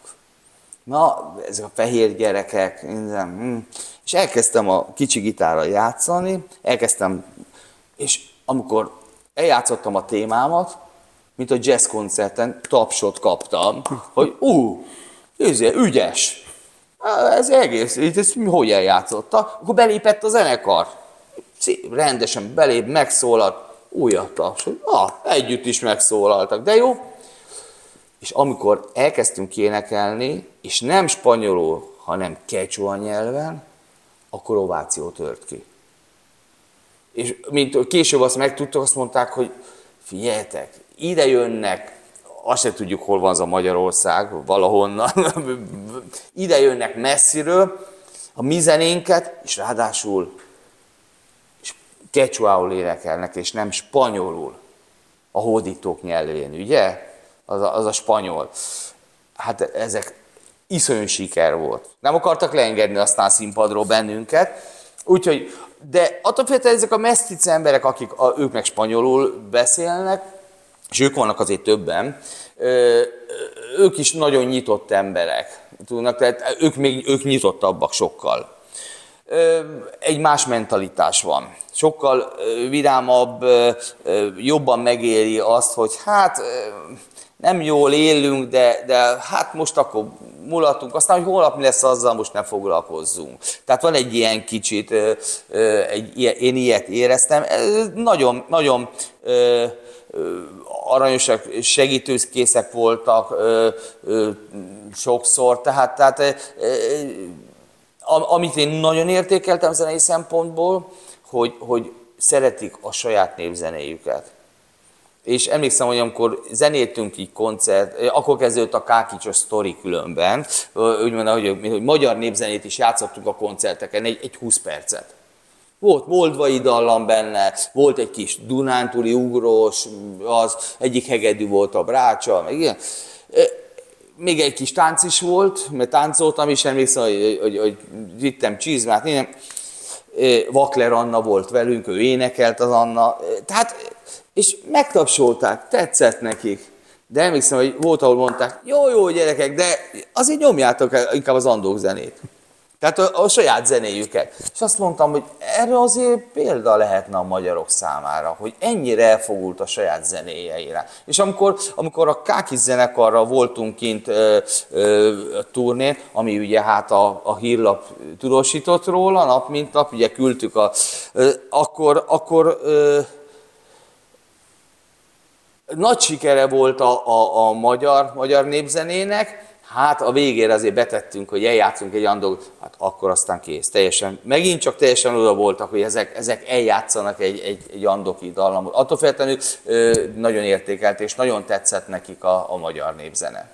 Na, ezek a fehér gyerekek, minden, hm. és elkezdtem a kicsi gitárral játszani, elkezdtem, és amikor eljátszottam a témámat, mint a jazz koncerten, tapsot kaptam, hogy ú, ez ügyes, ez egész, ezt hogy eljátszotta? Akkor belépett a zenekar. Rendesen belép, megszólalt, újat taps, hogy ah, együtt is megszólaltak, de jó. És amikor elkezdtünk énekelni, és nem spanyolul, hanem kecsua nyelven, akkor ováció tört ki. És mint később azt megtudtak, azt mondták, hogy figyeljetek, ide jönnek azt se tudjuk, hol van az a Magyarország, valahonnan. [laughs] Ide jönnek messziről a mi zenénket, és ráadásul kecsuául énekelnek, és nem spanyolul a hódítók nyelvén, ugye? Az a, az a spanyol. Hát ezek iszonyú siker volt. Nem akartak leengedni aztán színpadról bennünket, úgyhogy, de attól féltően ezek a mesztice emberek, akik a, ők meg spanyolul beszélnek, és ők vannak azért többen, ők is nagyon nyitott emberek, tudnak, tehát ők még ők nyitottabbak sokkal. Egy más mentalitás van. Sokkal vidámabb, jobban megéri azt, hogy hát nem jól élünk, de, de hát most akkor mulatunk, aztán, hogy holnap mi lesz azzal, most ne foglalkozzunk. Tehát van egy ilyen kicsit, egy, én ilyet éreztem, nagyon, nagyon aranyosak, segítőkészek voltak sokszor, tehát, tehát amit én nagyon értékeltem zenei szempontból, hogy, hogy szeretik a saját népzenéjüket. És emlékszem, hogy amikor zenéltünk így koncert, akkor kezdődött a Kákicsos sztori különben, úgy mondom, hogy, hogy magyar népzenét is játszottunk a koncerteken, egy, egy 20 percet. Volt moldvai dallam benne, volt egy kis Dunántúli ugrós, az egyik hegedű volt a brácsa, meg ilyen. Még egy kis tánc is volt, mert táncoltam is, emlékszem, hogy, hogy, hogy vittem csizmát, minden. Vakler Anna volt velünk, ő énekelt az Anna. Tehát, és megtapsolták, tetszett nekik. De emlékszem, hogy volt, ahol mondták, jó, jó gyerekek, de azért nyomjátok inkább az andók zenét. Tehát a, a saját zenéjüket. És azt mondtam, hogy erre azért példa lehetne a magyarok számára, hogy ennyire elfogult a saját zenéjeire. És amikor, amikor a Kákis zenekarra voltunk kint ö, ö, a turnén, ami ugye hát a, a hírlap tudósított róla, nap mint nap, ugye küldtük, a, ö, akkor, akkor ö, nagy sikere volt a, a, a magyar, magyar népzenének, Hát a végére azért betettünk, hogy eljátszunk egy olyan dolgot, hát akkor aztán kész. Teljesen, megint csak teljesen oda voltak, hogy ezek, ezek eljátszanak egy, egy, egy andoki dallamot. Attól feltétlenül nagyon értékelt, és nagyon tetszett nekik a, a magyar népzene.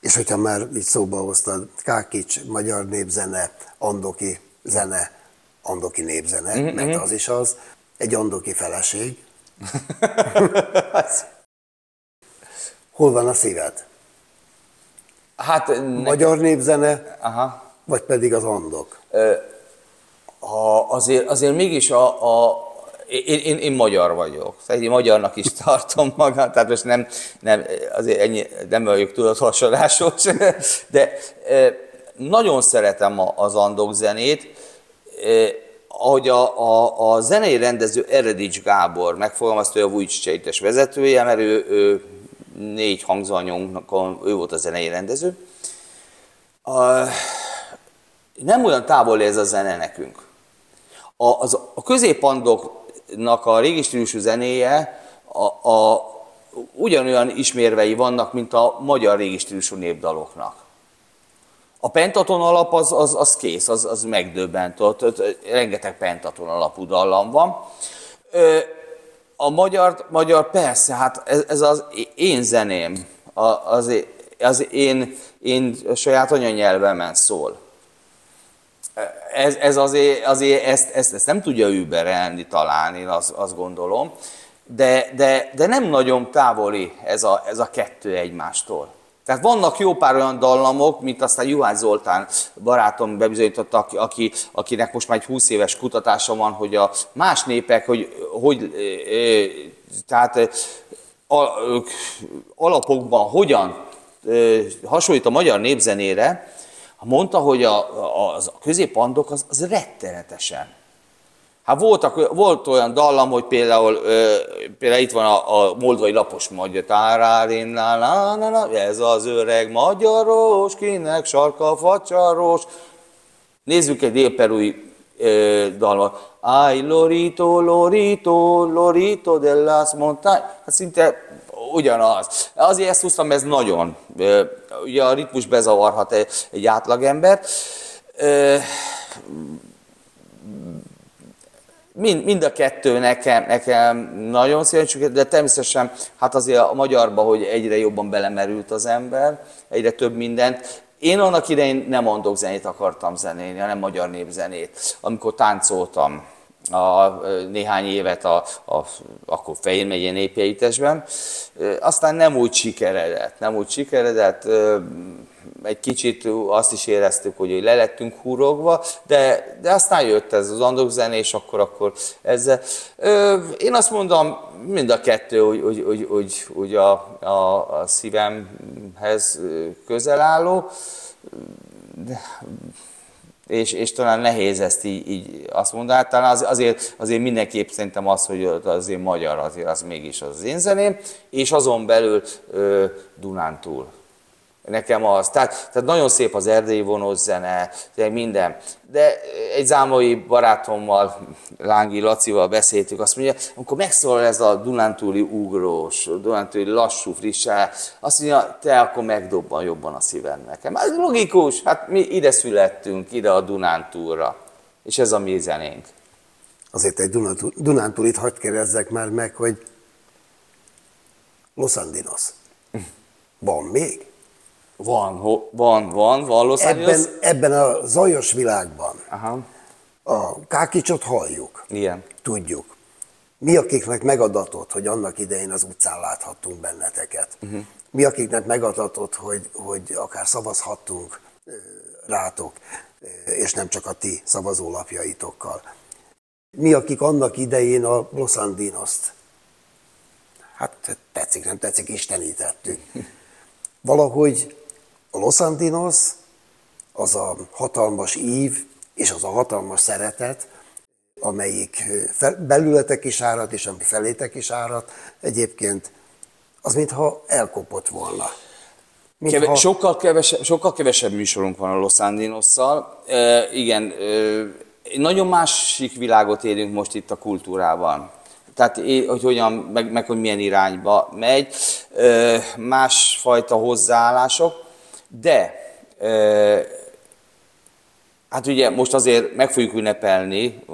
És hogyha már így szóba hoztad, Kákics, magyar népzene, andoki zene, andoki népzene, mm-hmm. mert az is az, egy andoki feleség. [laughs] Hol van a szíved? Hát, ne... Magyar népzene, Aha. vagy pedig az andok? Ha azért, azért mégis a, a én, én, én magyar vagyok, tehát én magyarnak is tartom magam, tehát most nem, nem, azért ennyi, nem vagyok tudathasadásos, [laughs] de nagyon szeretem az andok zenét, ahogy a, a, a zenei rendező Eredics Gábor megfogalmazta, hogy a Vujcs vezetője, mert ő, ő négy hangzanyunknak, ő volt a zenei rendező. A, nem olyan távol ez a zene nekünk. A, az, a középandoknak a régi stílusú zenéje a, a, ugyanolyan ismérvei vannak, mint a magyar régi stílusú népdaloknak. A pentaton alap az, az, az kész, az, az megdöbbent, ott, ott rengeteg pentaton alapú dallam van. Ö, a magyar, magyar persze, hát ez, ez az én zeném, az, az én, én saját anyanyelvemen szól. Ez, ez azért, azért ezt, ezt, ezt nem tudja überelni talán, én azt, azt gondolom, de, de, de nem nagyon távoli ez a, ez a kettő egymástól. Tehát vannak jó pár olyan dallamok, mint aztán Juhász Zoltán barátom bebizonyította, aki, aki, akinek most már egy 20 éves kutatása van, hogy a más népek, hogy, hogy tehát alapokban hogyan hasonlít a magyar népzenére, mondta, hogy a, a, a középandok az, az rettenetesen Hát voltak, volt olyan dallam, hogy például, ö, például itt van a, a moldvai lapos magyar, ez az öreg magyaros, kinek sarka facsaros. Nézzük egy délperúi dalmat. Ay, lorito, lorito, lorito de las montañas. Hát szinte ugyanaz. Azért ezt húztam, ez nagyon. Ugye a ritmus bezavarhat egy, egy átlagember. Mind, mind a kettő nekem, nekem nagyon szívesen, de természetesen hát azért a magyarba, hogy egyre jobban belemerült az ember, egyre több mindent. Én annak idején nem mondok zenét akartam zenélni, hanem magyar népzenét. Amikor táncoltam a, néhány évet a, a akkor Fején megyén népjeitesben, aztán nem úgy sikeredett, nem úgy sikeredett, egy kicsit azt is éreztük, hogy le lettünk húrogva, de, de aztán jött ez az andok zene, és akkor, akkor ezzel. Én azt mondom, mind a kettő, hogy, hogy, hogy, hogy, hogy a, a, a szívemhez közel álló, de, és, és talán nehéz ezt így, így azt mondani, talán az, azért, azért mindenképp szerintem az, hogy azért magyar azért az mégis az én zeném, és azon belül ö, Dunántúl Nekem az. Tehát, tehát nagyon szép az erdélyi vonós zene, minden. De egy zámai barátommal, Lángi Lacival beszéltük, azt mondja, amikor megszólal ez a Dunántúli ugrós, Dunántúli lassú, friss, azt mondja, te akkor megdobban jobban a szíved nekem. Ez logikus, hát mi ide születtünk, ide a Dunántúlra. És ez a mi zenénk. Azért egy Dunántúl, Dunántúlit hagyd kérdezzek már meg, hogy Los Angeles. Van még? Van, van, van, van. Ebben, ebben a zajos világban Aha, a kákicsot halljuk, igen. tudjuk. Mi, akiknek megadatott, hogy annak idején az utcán láthattunk benneteket. Uh-huh. Mi, akiknek megadatott, hogy, hogy akár szavazhattunk rátok, és nem csak a ti szavazólapjaitokkal. Mi, akik annak idején a Los Andinost, hát tetszik, nem tetszik, istenítettük. [laughs] Valahogy a Los Andinos az a hatalmas ív, és az a hatalmas szeretet, amelyik belületek is árad, és ami felétek is árad, egyébként az mintha elkopott volna. Mintha, Keve, sokkal, kevesebb, sokkal kevesebb műsorunk van a Los Andinosszal. E, igen, e, nagyon másik világot élünk most itt a kultúrában. Tehát, hogy hogyan, meg, meg hogy milyen irányba megy, e, másfajta hozzáállások, de e, hát ugye most azért meg fogjuk ünnepelni, e,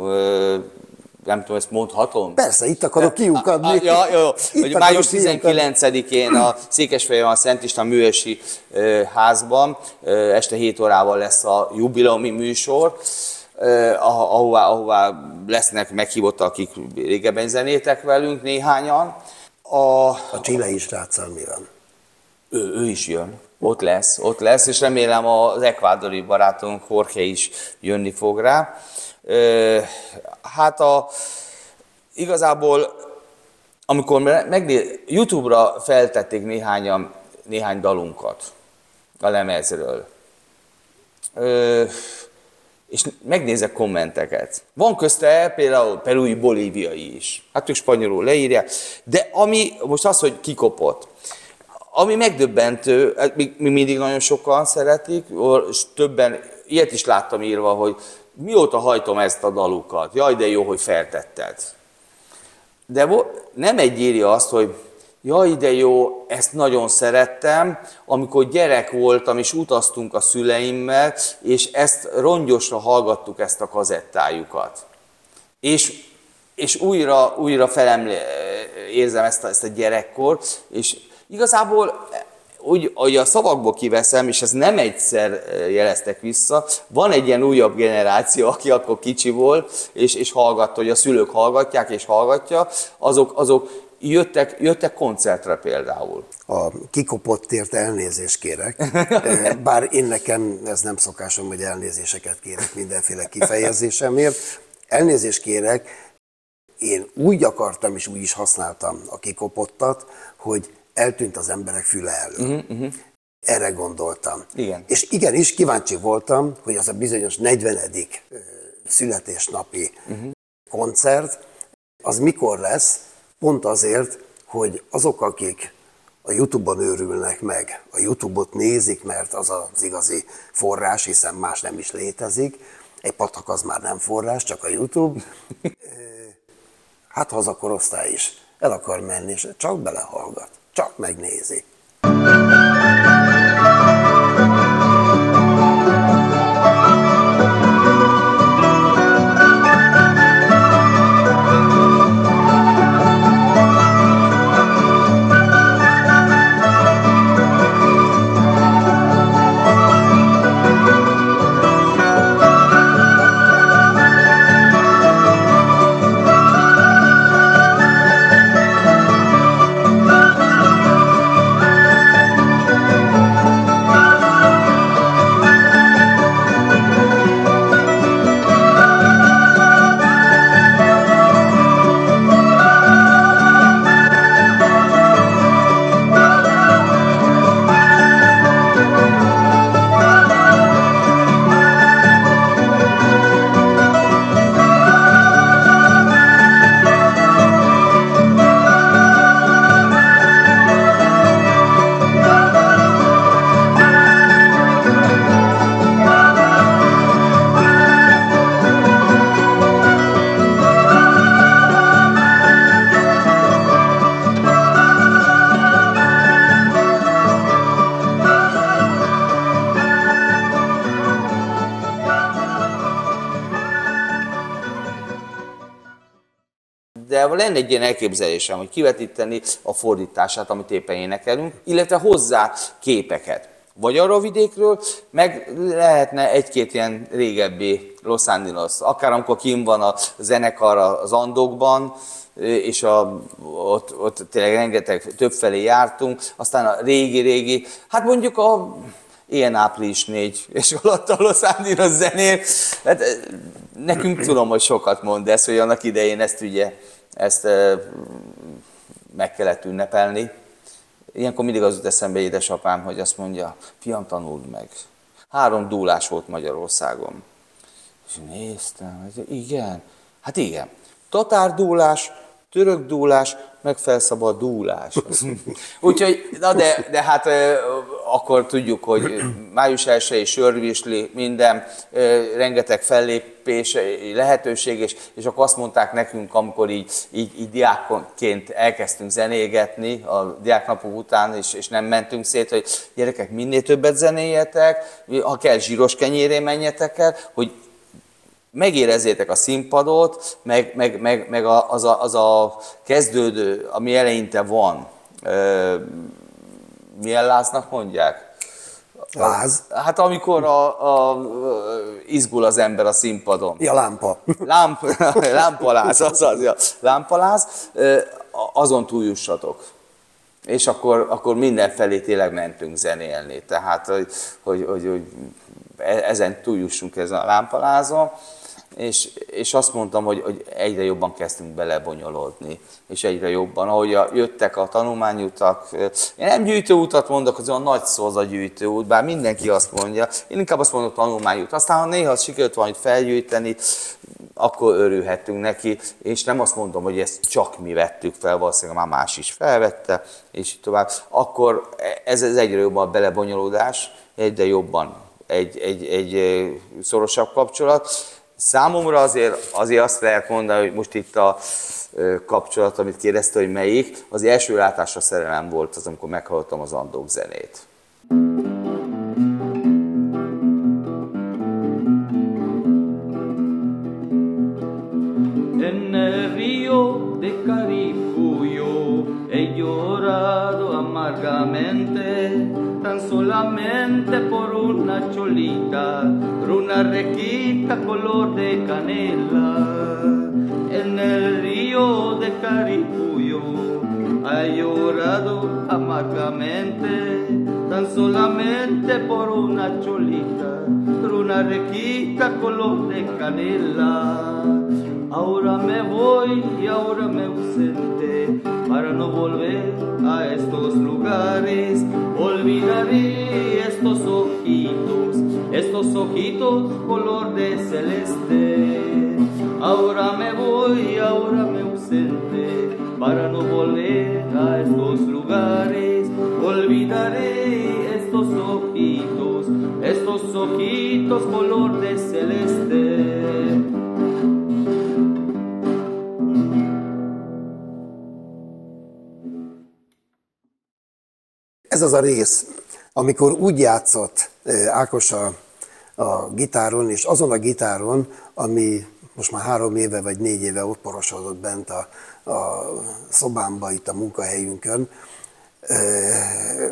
nem tudom, ezt mondhatom? Persze, itt akarok kiukadni. Ah, ja, jó, Itt hogy május kiukadni. 19-én a Székesfehérben a Szent István művesi ö, házban este 7 órával lesz a jubileumi műsor, ah- ahová, ahová lesznek meghívottak, akik régebben zenétek velünk néhányan. A, A csilei sráccal mi van? ő, ő is jön. Ott lesz, ott lesz, és remélem az ekvádori barátunk Jorge is jönni fog rá. Hát a, igazából, amikor megné, YouTube-ra feltették néhányan, néhány dalunkat a lemezről, és megnézek kommenteket. Van közte például perui, bolíviai is. Hát ők spanyolul leírják. De ami, most az, hogy kikopott. Ami megdöbbentő, hát még, mindig nagyon sokan szeretik, és többen, ilyet is láttam írva, hogy mióta hajtom ezt a dalukat, jaj, de jó, hogy feltetted. De nem egy írja azt, hogy jaj, de jó, ezt nagyon szerettem, amikor gyerek voltam, és utaztunk a szüleimmel, és ezt rongyosra hallgattuk, ezt a kazettájukat. És, és újra, újra felemlé, érzem ezt a, ezt a gyerekkor, és igazából úgy, hogy a szavakból kiveszem, és ez nem egyszer jeleztek vissza, van egy ilyen újabb generáció, aki akkor kicsi volt, és, és hallgatta, hogy a szülők hallgatják és hallgatja, azok, azok jöttek, jöttek koncertre például. A kikopottért elnézést kérek, [laughs] Eh, bár én nekem ez nem szokásom, hogy elnézéseket kérek mindenféle kifejezésemért. Elnézést kérek, én úgy akartam és úgy is használtam a kikopottat, hogy eltűnt az emberek füle elől. Uh-huh, uh-huh. Erre gondoltam. Igen. És igenis kíváncsi voltam, hogy az a bizonyos 40. ö, születésnapi uh-huh. koncert, az mikor lesz, pont azért, hogy azok, akik a Youtube-on őrülnek meg, a Youtube-ot nézik, mert az az igazi forrás, hiszen más nem is létezik, egy patak az már nem forrás, csak a Youtube, [laughs] hát ha az a korosztály is el akar menni, és csak belehallgat, csak megnézi. Lenne egy ilyen elképzelésem, hogy kivetíteni a fordítását, amit éppen énekelünk, illetve hozzá képeket. Vagy arra a vidékről, meg lehetne egy-két ilyen régebbi Los Angeles, akár amikor kim van a zenekar az Andokban, és a, ott, ott tényleg rengeteg többfelé jártunk, aztán a régi-régi, hát mondjuk a ilyen április négy, és alatt a Los Angeles zenél. Hát, nekünk tudom, hogy sokat mond ez, hogy annak idején ezt ugye, ezt meg kellett ünnepelni. Ilyenkor mindig az jut eszembe édesapám, hogy azt mondja, fiam, tanuld meg. Három dúlás volt Magyarországon. És néztem, hogy igen, hát igen. Tatárdúlás, török dúlás, meg felszabad dúlás. [laughs] Úgyhogy, na de, de hát akkor tudjuk, hogy május 1 sörvisli, minden, rengeteg fellépés lehetőség, és, és akkor azt mondták nekünk, amikor így, így, így diákként elkezdtünk zenégetni a diáknapok után, és, és nem mentünk szét, hogy gyerekek, minél többet zenéjetek, ha kell zsíros kenyéré menjetek el, hogy megérezzétek a színpadot, meg, meg, meg, meg az, a, az a kezdődő, ami eleinte van. Milyen láznak mondják? Láz? Hát amikor a, a, izgul az ember a színpadon. Ja, lámpa. Lámp, [laughs] lámpaláz, az az, ja, lámpaláz, azon túljussatok. És akkor, akkor mindenfelé tényleg mentünk zenélni. Tehát, hogy, hogy, hogy, hogy ezen túljussunk ezen a lámpalázon és, és azt mondtam, hogy, hogy egyre jobban kezdtünk belebonyolódni, és egyre jobban, ahogy a, jöttek a tanulmányutak, én nem gyűjtőutat mondok, az olyan nagy szó az a gyűjtőút, bár mindenki azt mondja, én inkább azt mondom tanulmányút. Aztán, ha néha sikerült valamit felgyűjteni, akkor örülhettünk neki, és nem azt mondom, hogy ezt csak mi vettük fel, valószínűleg már más is felvette, és így tovább. Akkor ez, ez egyre jobban a belebonyolódás, egyre jobban egy, egy, egy szorosabb kapcsolat, Számomra azért, azért azt lehet mondani, hogy most itt a kapcsolat, amit kérdezte, hogy melyik, az első látásra szerelem volt az, amikor meghallottam az Andók zenét. En el de Carifuyo he llorado amargamente tan solamente por una cholita, una requita color de canela. En el río de Caripuyo ha llorado amargamente, tan solamente por una cholita, una requita color de canela. Ahora me voy y ahora me ausente para no volver a estos lugares. Olvidaré estos ojitos, estos ojitos color de celeste. Ahora me voy, ahora me ausente para no volver a estos lugares. Olvidaré estos ojitos, estos ojitos color de celeste. Ez az a rész, amikor úgy játszott Ákos a, a gitáron, és azon a gitáron, ami most már három éve vagy négy éve ott porosodott bent a, a szobámba, itt a munkahelyünkön,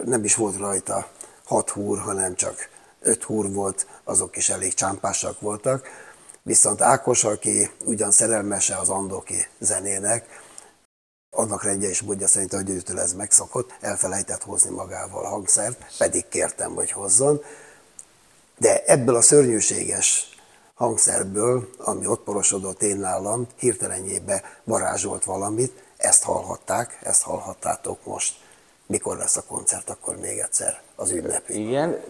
nem is volt rajta hat húr, hanem csak öt húr volt, azok is elég csámpásak voltak. Viszont Ákos, aki ugyan szerelmese az Andoki zenének, annak rendje és módja szerint, hogy őtől ez megszokott, elfelejtett hozni magával hangszert, pedig kértem, hogy hozzon. De ebből a szörnyűséges hangszerből, ami ott porosodott én nálam, hirtelenjébe varázsolt valamit, ezt hallhatták, ezt hallhattátok most. Mikor lesz a koncert, akkor még egyszer az ünnepi. Igen,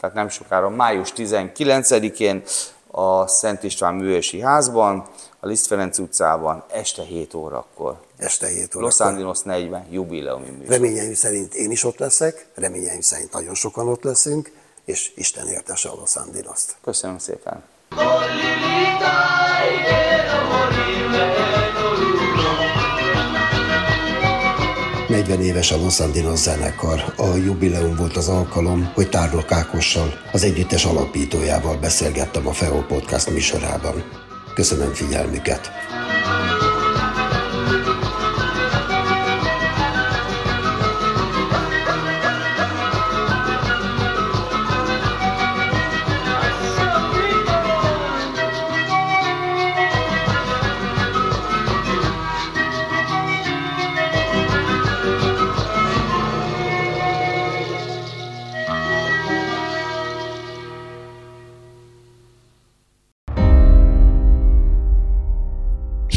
tehát nem sokára, május 19-én a Szent István Művési Házban, a Liszt Ferenc utcában, este 7 órakor. Este 7 órakor. Los Angeles 40 jubileumi műsor. Reményeim szerint én is ott leszek, reményeim szerint nagyon sokan ott leszünk, és Isten értese a Los Angeles-t. Köszönöm szépen. 40 éves a Los Angeles zenekar. A jubileum volt az alkalom, hogy Tárlok Ákossal, az együttes alapítójával beszélgettem a FEO Podcast műsorában. Köszönöm figyelmüket!